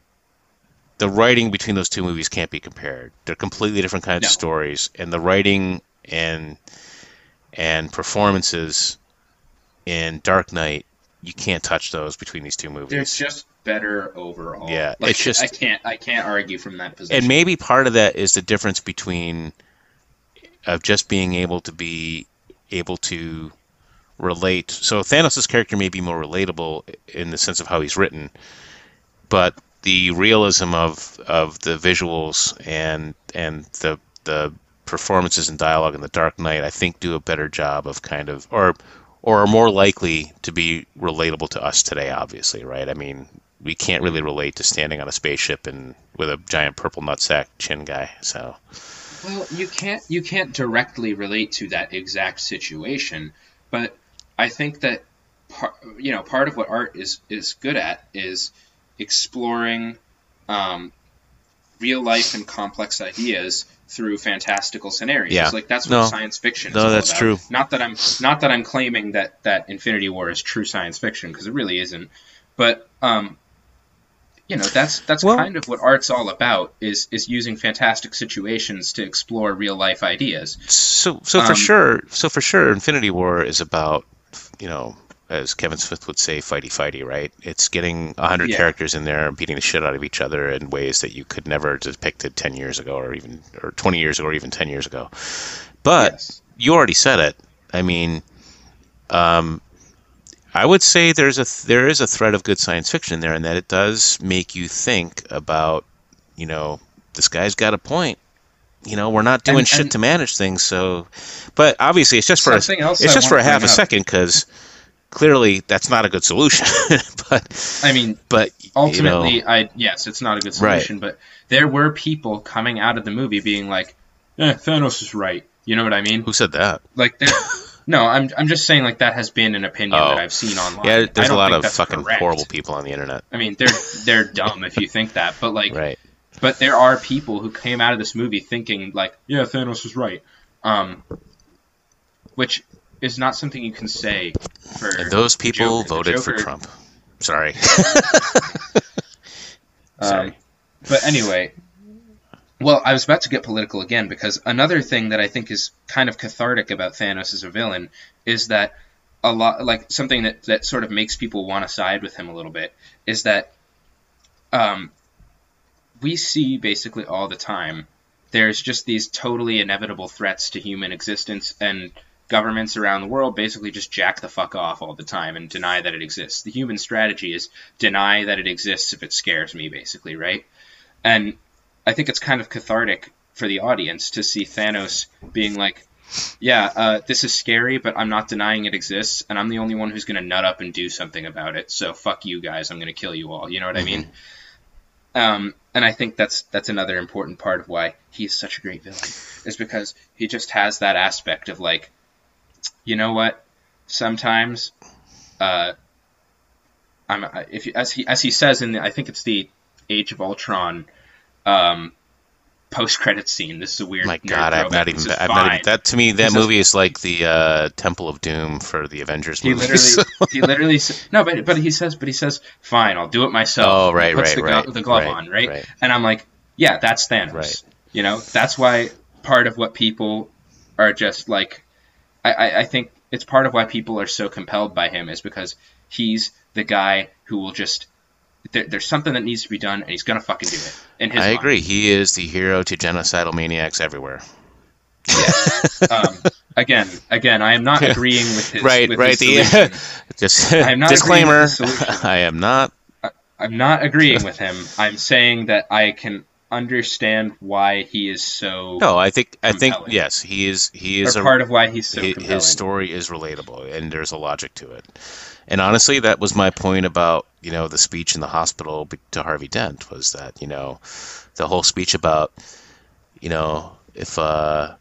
A: the writing between those two movies can't be compared. They're completely different kinds
B: No.
A: of stories, and the writing and and performances in Dark Knight, you can't touch those between these two movies.
B: They're just better overall.
A: Yeah,
B: Like,
A: it's just-
B: I can't I can't argue from that position.
A: and maybe part of that is the difference between of just being able to be able to relate. So Thanos' character may be more relatable in the sense of how he's written, but the realism of of the visuals and and the the performances and dialogue in the Dark Knight, I think, do a better job of kind of or or are more likely to be relatable to us today. Obviously, right? I mean, we can't really relate to standing on a spaceship and with a giant purple nutsack chin guy. So
B: Well, you can't you can't directly relate to that exact situation, but I think that par, you know part of what art is is good at is exploring um, real life and complex ideas through fantastical scenarios.
A: Yeah.
B: Like that's what
A: No.
B: science fiction is
A: No, that's
B: about.
A: true.
B: Not that I'm not that I'm claiming that that Infinity War is true science fiction because it really isn't. But um, you know that's that's
A: Well-
B: kind of what art's all about is is using fantastic situations to explore real life ideas.
A: so so for
B: Um,
A: sure so for sure Infinity War is about you know as Kevin Smith would say fighty fighty right it's getting 100
B: Yeah.
A: characters in there and beating the shit out of each other in ways that you could never have depicted 10 years ago or even or 20 years ago or even 10 years ago but
B: yes.
A: you already said it I mean um I would say there's a there is a thread of good science fiction there, and that it does make you think about, you know, this guy's got a point. You know, we're not doing
B: And-
A: shit
B: and-
A: to manage things, so. But obviously, it's just for a, it's
B: I
A: just for a half a second because clearly that's not a good solution. but
B: I mean,
A: but
B: ultimately,
A: you know,
B: I yes, it's not a good
A: Right.
B: solution, but there were people coming out of the movie being like, "Eh, Thanos is right." You know what I mean?
A: who said that?
B: Like, no, I'm I'm just saying like that has been an opinion
A: Oh.
B: that I've seen online.
A: Yeah, there's a lot of fucking
B: correct.
A: horrible people on the internet.
B: I mean, they're they're dumb if you think that, but like,
A: Right.
B: but there are people who came out of this movie thinking like, yeah, Thanos was right, um, which is not something you can say for
A: And those people
B: Joker.
A: Voted for Trump. Sorry. Sorry.
B: Um, but anyway, well, I was about to get political again because another thing that I think is kind of cathartic about Thanos as a villain is that a lot, like something that, that sort of makes people want to side with him a little bit, is that um, we see basically all the time there's just these totally inevitable threats to human existence and governments around the world basically just jack the fuck off all the time and deny that it exists. The human strategy is deny that it exists if it scares me, basically, right? And I think it's kind of cathartic for the audience to see Thanos being like, yeah, uh, this is scary, but I'm not denying it exists, and I'm the only one who's going to nut up and do something about it. So fuck you guys, I'm going to kill you all. You know what I mean? Um, and I think that's that's another important part of why he's such a great villain, is because he just has that aspect of like, you know what? Sometimes, uh, I'm if you, as he as he says in the, I think it's the Age of Ultron, um, post credit scene. This is a weird.
A: My God, I've not even. I've not even. That to me, that
B: This is-
A: movie is like the uh, Temple of Doom for the Avengers
B: He
A: movies.
B: literally, he literally, no, but but he says, but he says, fine, I'll do it myself.
A: Oh, right,
B: puts
A: right,
B: the,
A: right,
B: the glove
A: right,
B: on, right?
A: right.
B: And I'm like, yeah, that's Thanos.
A: Right.
B: You know, that's why part of what people are just like, I, I, I think it's part of why people are so compelled by him is because he's the guy who will just. There, there's something that needs to be done, and he's gonna fucking do it. In his
A: I
B: mind.
A: agree. He is the hero to genocidal maniacs everywhere.
B: Um, again, again, I am not agreeing with his
A: right,
B: with
A: right.
B: his
A: The just
B: I'm not
A: disclaimer. I am not.
B: I'm not agreeing with him. I'm saying that I can understand why he is so
A: No, I think. I think yes. He is. He is a
B: part of why he's so compelling.
A: his story is relatable and there's a logic to it and honestly that was my point about you know the speech in the hospital to harvey dent was that you know the whole speech about you know if uh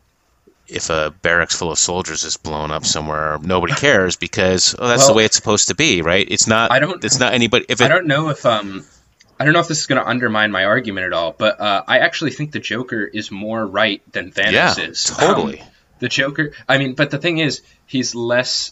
A: if a barracks full of soldiers is blown up somewhere nobody cares because oh that's the way it's supposed to be right it's not
B: I don't-
A: it's not anybody if
B: I don't know if um I don't know if this is going to undermine my argument at all, but uh, I actually think the Joker is more right than Thanos
A: yeah
B: is.
A: totally
B: Um, the Joker, I mean, but the thing is, he's less,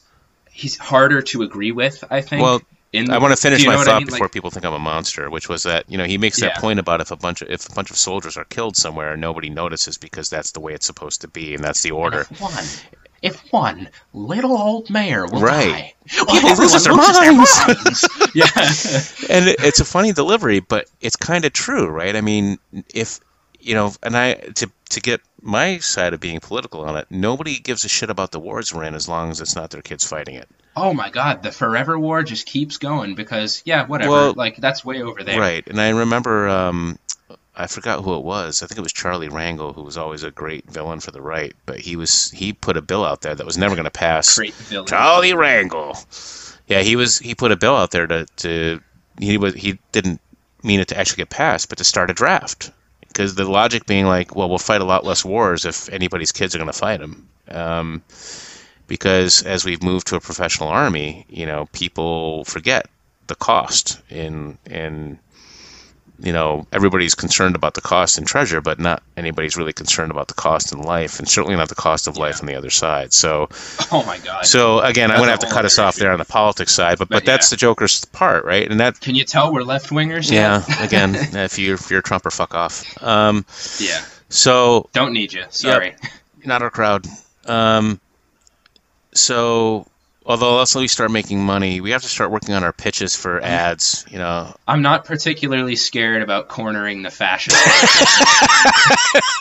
B: he's harder to agree with. I think.
A: Well,
B: in.
A: I want to finish my thought
B: I mean?
A: before
B: Like,
A: people think I'm a monster, which was that you know he makes that
B: Yeah.
A: point about if a bunch of if a bunch of soldiers are killed somewhere, nobody notices because that's the way it's supposed to be, and that's the order.
B: If one, little old mayor will
A: Right.
B: die,
A: People
B: everyone
A: lose their
B: loses
A: minds.
B: yeah.
A: and it, it's a funny delivery, but it's kind of true, right? I mean, if you know, and I to to get my side of being political on it, nobody gives a shit about the wars we're in as long as it's not their kids fighting it.
B: Oh my God, the Forever War just keeps going because yeah, whatever.
A: Well,
B: like that's way over there.
A: Right, and I remember um, I forgot who it was. I think it was Charlie Rangel, who was always a great villain for the right, but he was he put a bill out there that was never going to pass.
B: Great villain.
A: Charlie Rangel. Yeah, he was he put a bill out there to, to he was he didn't mean it to actually get passed, but to start a draft. Because the logic being like, well, we'll fight a lot less wars if anybody's kids are going to fight them. Um, because as we've moved to a professional army, you know, people forget the cost in in you know everybody's concerned about the cost in treasure, but not anybody's really concerned about the cost in life, and certainly not the cost of life on the other side. So,
B: Oh my God.
A: so again, I'm gonna have to cut us off there on the politics side, but but,
B: But
A: that's
B: yeah.
A: the Joker's part, right? And that
B: Can you tell we're left wingers?
A: yeah, again, if you're if you're a Trump or fuck off. Um,
B: yeah.
A: so
B: Don't need you. Sorry.
A: not our crowd. Um, so although unless we start making money, we have to start working on our pitches for ads. You know,
B: I'm not particularly scared about cornering the fascist.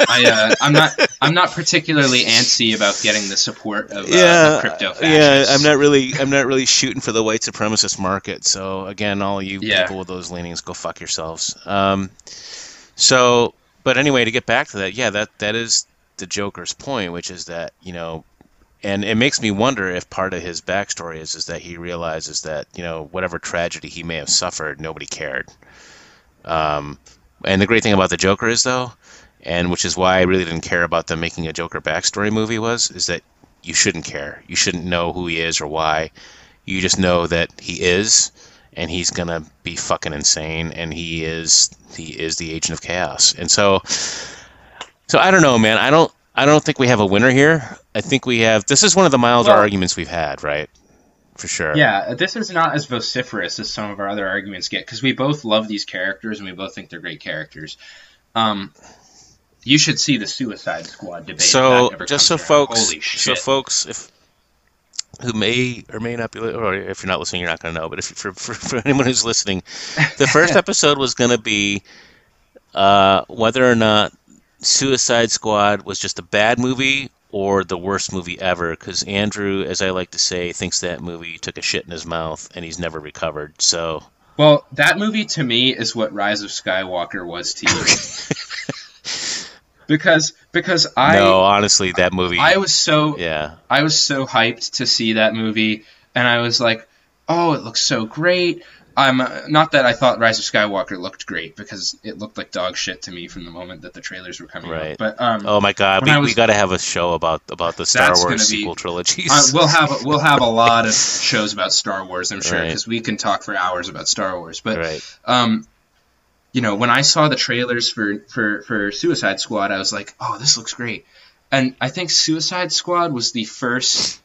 B: I, uh, I'm not. I'm not particularly antsy about getting the support of uh, the crypto fascists.
A: yeah. I'm not really, I'm not really shooting for the white supremacist market. So again, all you
B: Yeah.
A: people with those leanings, go fuck yourselves. Um, so, but anyway, to get back to that, yeah, that that is the Joker's point, which is that you know, and it makes me wonder if part of his backstory is is that he realizes that you know whatever tragedy he may have suffered, nobody cared. Um, and the great thing about the Joker is though, and which is why I really didn't care about them making a Joker backstory movie was, is that you shouldn't care. You shouldn't know who he is or why. You just know that he is, and he's gonna be fucking insane, and he is he is the agent of chaos. And so, so I don't know, man. I don't I don't think we have a winner here. I think we have. This is one of the milder
B: Well-
A: arguments we've had, right? For sure.
B: Yeah, this is not as vociferous as some of our other arguments get because we both love these characters and we both think they're great characters. Um, you should see the Suicide Squad debate.
A: So just so folks,
B: Holy shit!
A: so folks, if who may or may not be, or if you're not listening, you're not going to know. But if for, for for anyone who's listening, the first episode was going to be uh, whether or not Suicide Squad was just a bad movie or the worst movie ever. Because Andrew, as I like to say, thinks that movie took a shit in his mouth and he's never recovered. So
B: Well, that movie to me is what Rise of Skywalker was to you. because because I
A: no, honestly, that movie.
B: I was so
A: yeah,
B: I was so hyped to see that movie, and I was like, "Oh, it looks so great." I'm uh, not that I thought Rise of Skywalker looked great because it looked like dog shit to me from the moment that the trailers were coming
A: Right.
B: out. But um,
A: Oh my God, we, we got to have a show about about the Star Wars
B: be-
A: sequel trilogies.
B: uh, we'll have we'll have a lot of shows about Star Wars, I'm sure,
A: Right.
B: because we can talk for hours about Star Wars. But
A: right.
B: um, you know, when I saw the trailers for, for, for Suicide Squad, I was like, oh, this looks great. And I think Suicide Squad was the first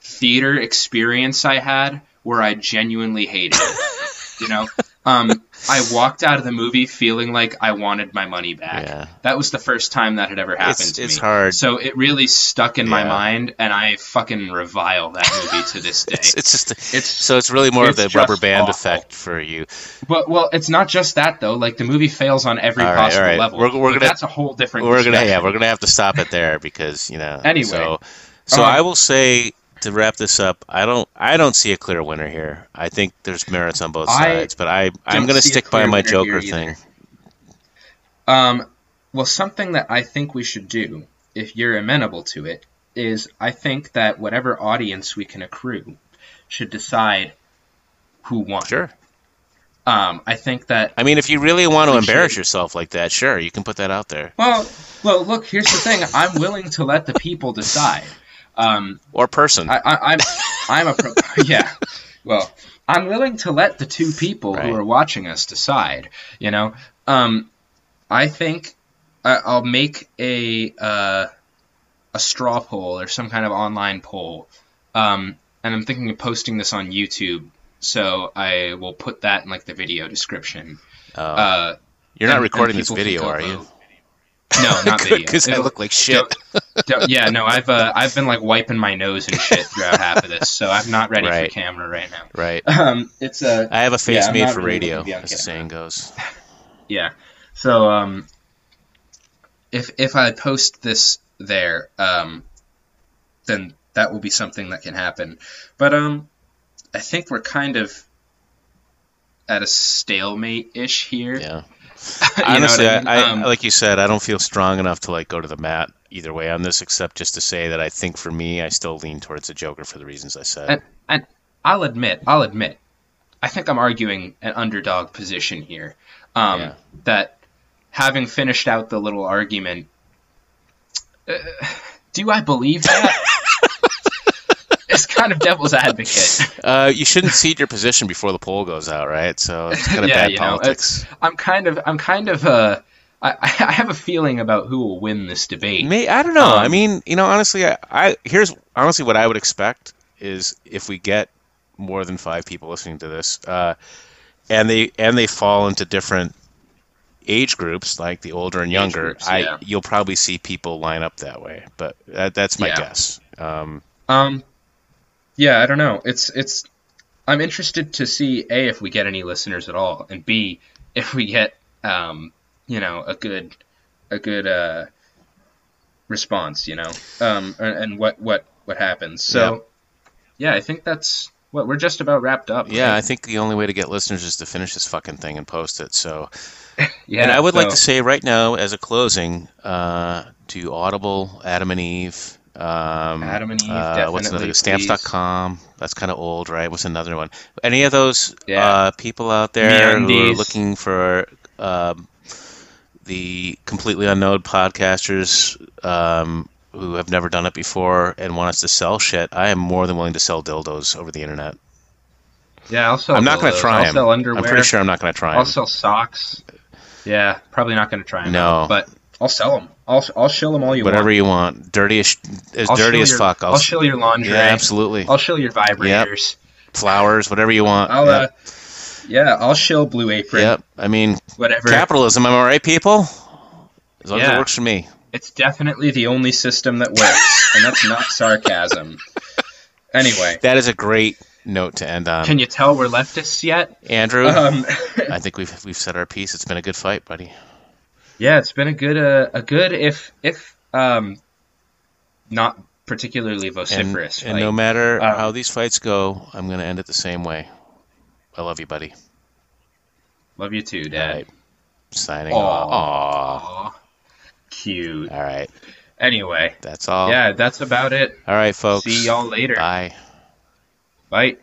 B: theater experience I had where I genuinely hated it. you know, um, I walked out of the movie feeling like I wanted my money back.
A: Yeah.
B: That was the first time that had ever happened
A: It's-
B: to
A: it's
B: me.
A: hard.
B: So it really stuck in my mind, and I fucking revile that movie to this day.
A: It's, it's just
B: It's-
A: so it's really more of the rubber band
B: awful.
A: effect for you.
B: But well, it's not just that though. Like the movie fails on every
A: right,
B: possible
A: all right.
B: level.
A: We're- we're gonna-
B: that's a whole different.
A: We're gonna yeah we're gonna have to stop it there because you know.
B: Anyway.
A: so so
B: Um,
A: I will say to wrap this up, I don't I don't see a clear winner here. I think there's merits on both
B: I
A: sides, but I I'm gonna stick by my Joker thing.
B: Um, well, something that I think we should do, if you're amenable to it, is I think that whatever audience we can accrue should decide who won.
A: Sure.
B: Um, I think that
A: I mean, if you really want to embarrass
B: should.
A: yourself like that, sure, you can put that out there.
B: well, well, look. Here's the thing. I'm willing to let the people decide. Um,
A: Or person.
B: I, I, I'm I'm a pro- yeah. Well, I'm willing to let the two people
A: Right.
B: who are watching us decide. You know, um, I think I, I'll make a uh, a straw poll or some kind of online poll, um, and I'm thinking of posting this on YouTube so I will put that in like the video description.
A: Uh,
B: Uh,
A: you're not recording this video, are you?
B: No, not video.
A: Because I look like shit.
B: Don't- yeah, no, I've uh, I've been like wiping my nose and shit throughout half of this, so I'm not ready
A: Right.
B: for camera right now.
A: Right.
B: Um, it's uh,
A: I have a face
B: Yeah,
A: made for radio,
B: looking to be on
A: as the saying goes.
B: yeah. So um, if if I post this there, um, then that will be something that can happen. But um, I think we're kind of at a stalemate ish here.
A: Yeah. Honestly,
B: I
A: I,
B: mean?
A: I,
B: Um,
A: like you said, I don't feel strong enough to like go to the mat either way on this, except just to say that I think for me, I still lean towards the Joker for the reasons I said.
B: And, and I'll admit, I'll admit, I think I'm arguing an underdog position here. Um,
A: Yeah.
B: That having finished out the little argument, uh, do I believe that? kind of devil's advocate.
A: Uh, you shouldn't cede your position before the poll goes out, right? So it's kind of
B: Yeah,
A: bad
B: you know,
A: politics.
B: I'm kind of, I'm kind of, uh, I, I have a feeling about who will win this debate.
A: May I don't know. I
B: Um,
A: mean, you know, honestly, I, I here's honestly what I would expect is if we get more than five people listening to this, uh, and they and they fall into different age groups, like the older and younger,
B: groups,
A: I
B: yeah.
A: you'll probably see people line up that way. But that, that's my
B: Yeah.
A: guess. Um,
B: Um, yeah, I don't know. It's it's. I'm interested to see a if we get any listeners at all, and b if we get um you know a good a good uh response, you know, um and, and what what what happens. So yeah. I think that's what we're just about wrapped up.
A: yeah, I think the only way to get listeners is to finish this fucking thing and post it. So,
B: yeah.
A: and I would like to say right now, as a closing, uh, to Audible, Adam and Eve. Um,
B: Adam and Eve,
A: uh, what's another?
B: definitely,
A: Stamps.com. That's kind of old, right? What's another one? Any of those
B: Yeah.
A: uh, people out there who are looking for um, the completely unknown podcasters um, who have never done it before and want us to sell shit? I am more than willing to sell dildos over the internet.
B: yeah, I'll sell.
A: I'm not going to try
B: I'll
A: them.
B: sell underwear.
A: I'm pretty sure I'm not going to try
B: I'll
A: them.
B: sell socks. Yeah, probably not going to try them.
A: No.
B: but I'll sell them. I'll I'll shill them all you
A: Whatever
B: want.
A: you want, dirty as, as
B: I'll
A: dirty as
B: your-
A: fuck.
B: I'll, shill your laundry.
A: yeah, absolutely.
B: I'll shill your vibrators.
A: Flowers, whatever you want.
B: I'll
A: yep.
B: uh, yeah, I'll shill Blue Apron.
A: yep. I mean,
B: Whatever.
A: capitalism. Am I right, people? As long as it works for me.
B: It's definitely the only system that works, and that's not sarcasm. Anyway,
A: That is a great note to end on.
B: can you tell we're leftists yet?
A: Andrew,
B: Um,
A: I think we've we've said our piece. It's been a good fight, buddy.
B: Yeah, it's been a good, uh, a good, if if um, not particularly vociferous.
A: and
B: fight.
A: no matter
B: Um,
A: how these fights go, I'm going to end it the same way. I love you, buddy.
B: Love you too, Dad.
A: right. Signing
B: Aw.
A: off.
B: Aw, cute.
A: All right.
B: Anyway,
A: That's all.
B: yeah, that's about it.
A: All right, folks.
B: See y'all later.
A: Bye.
B: Bye.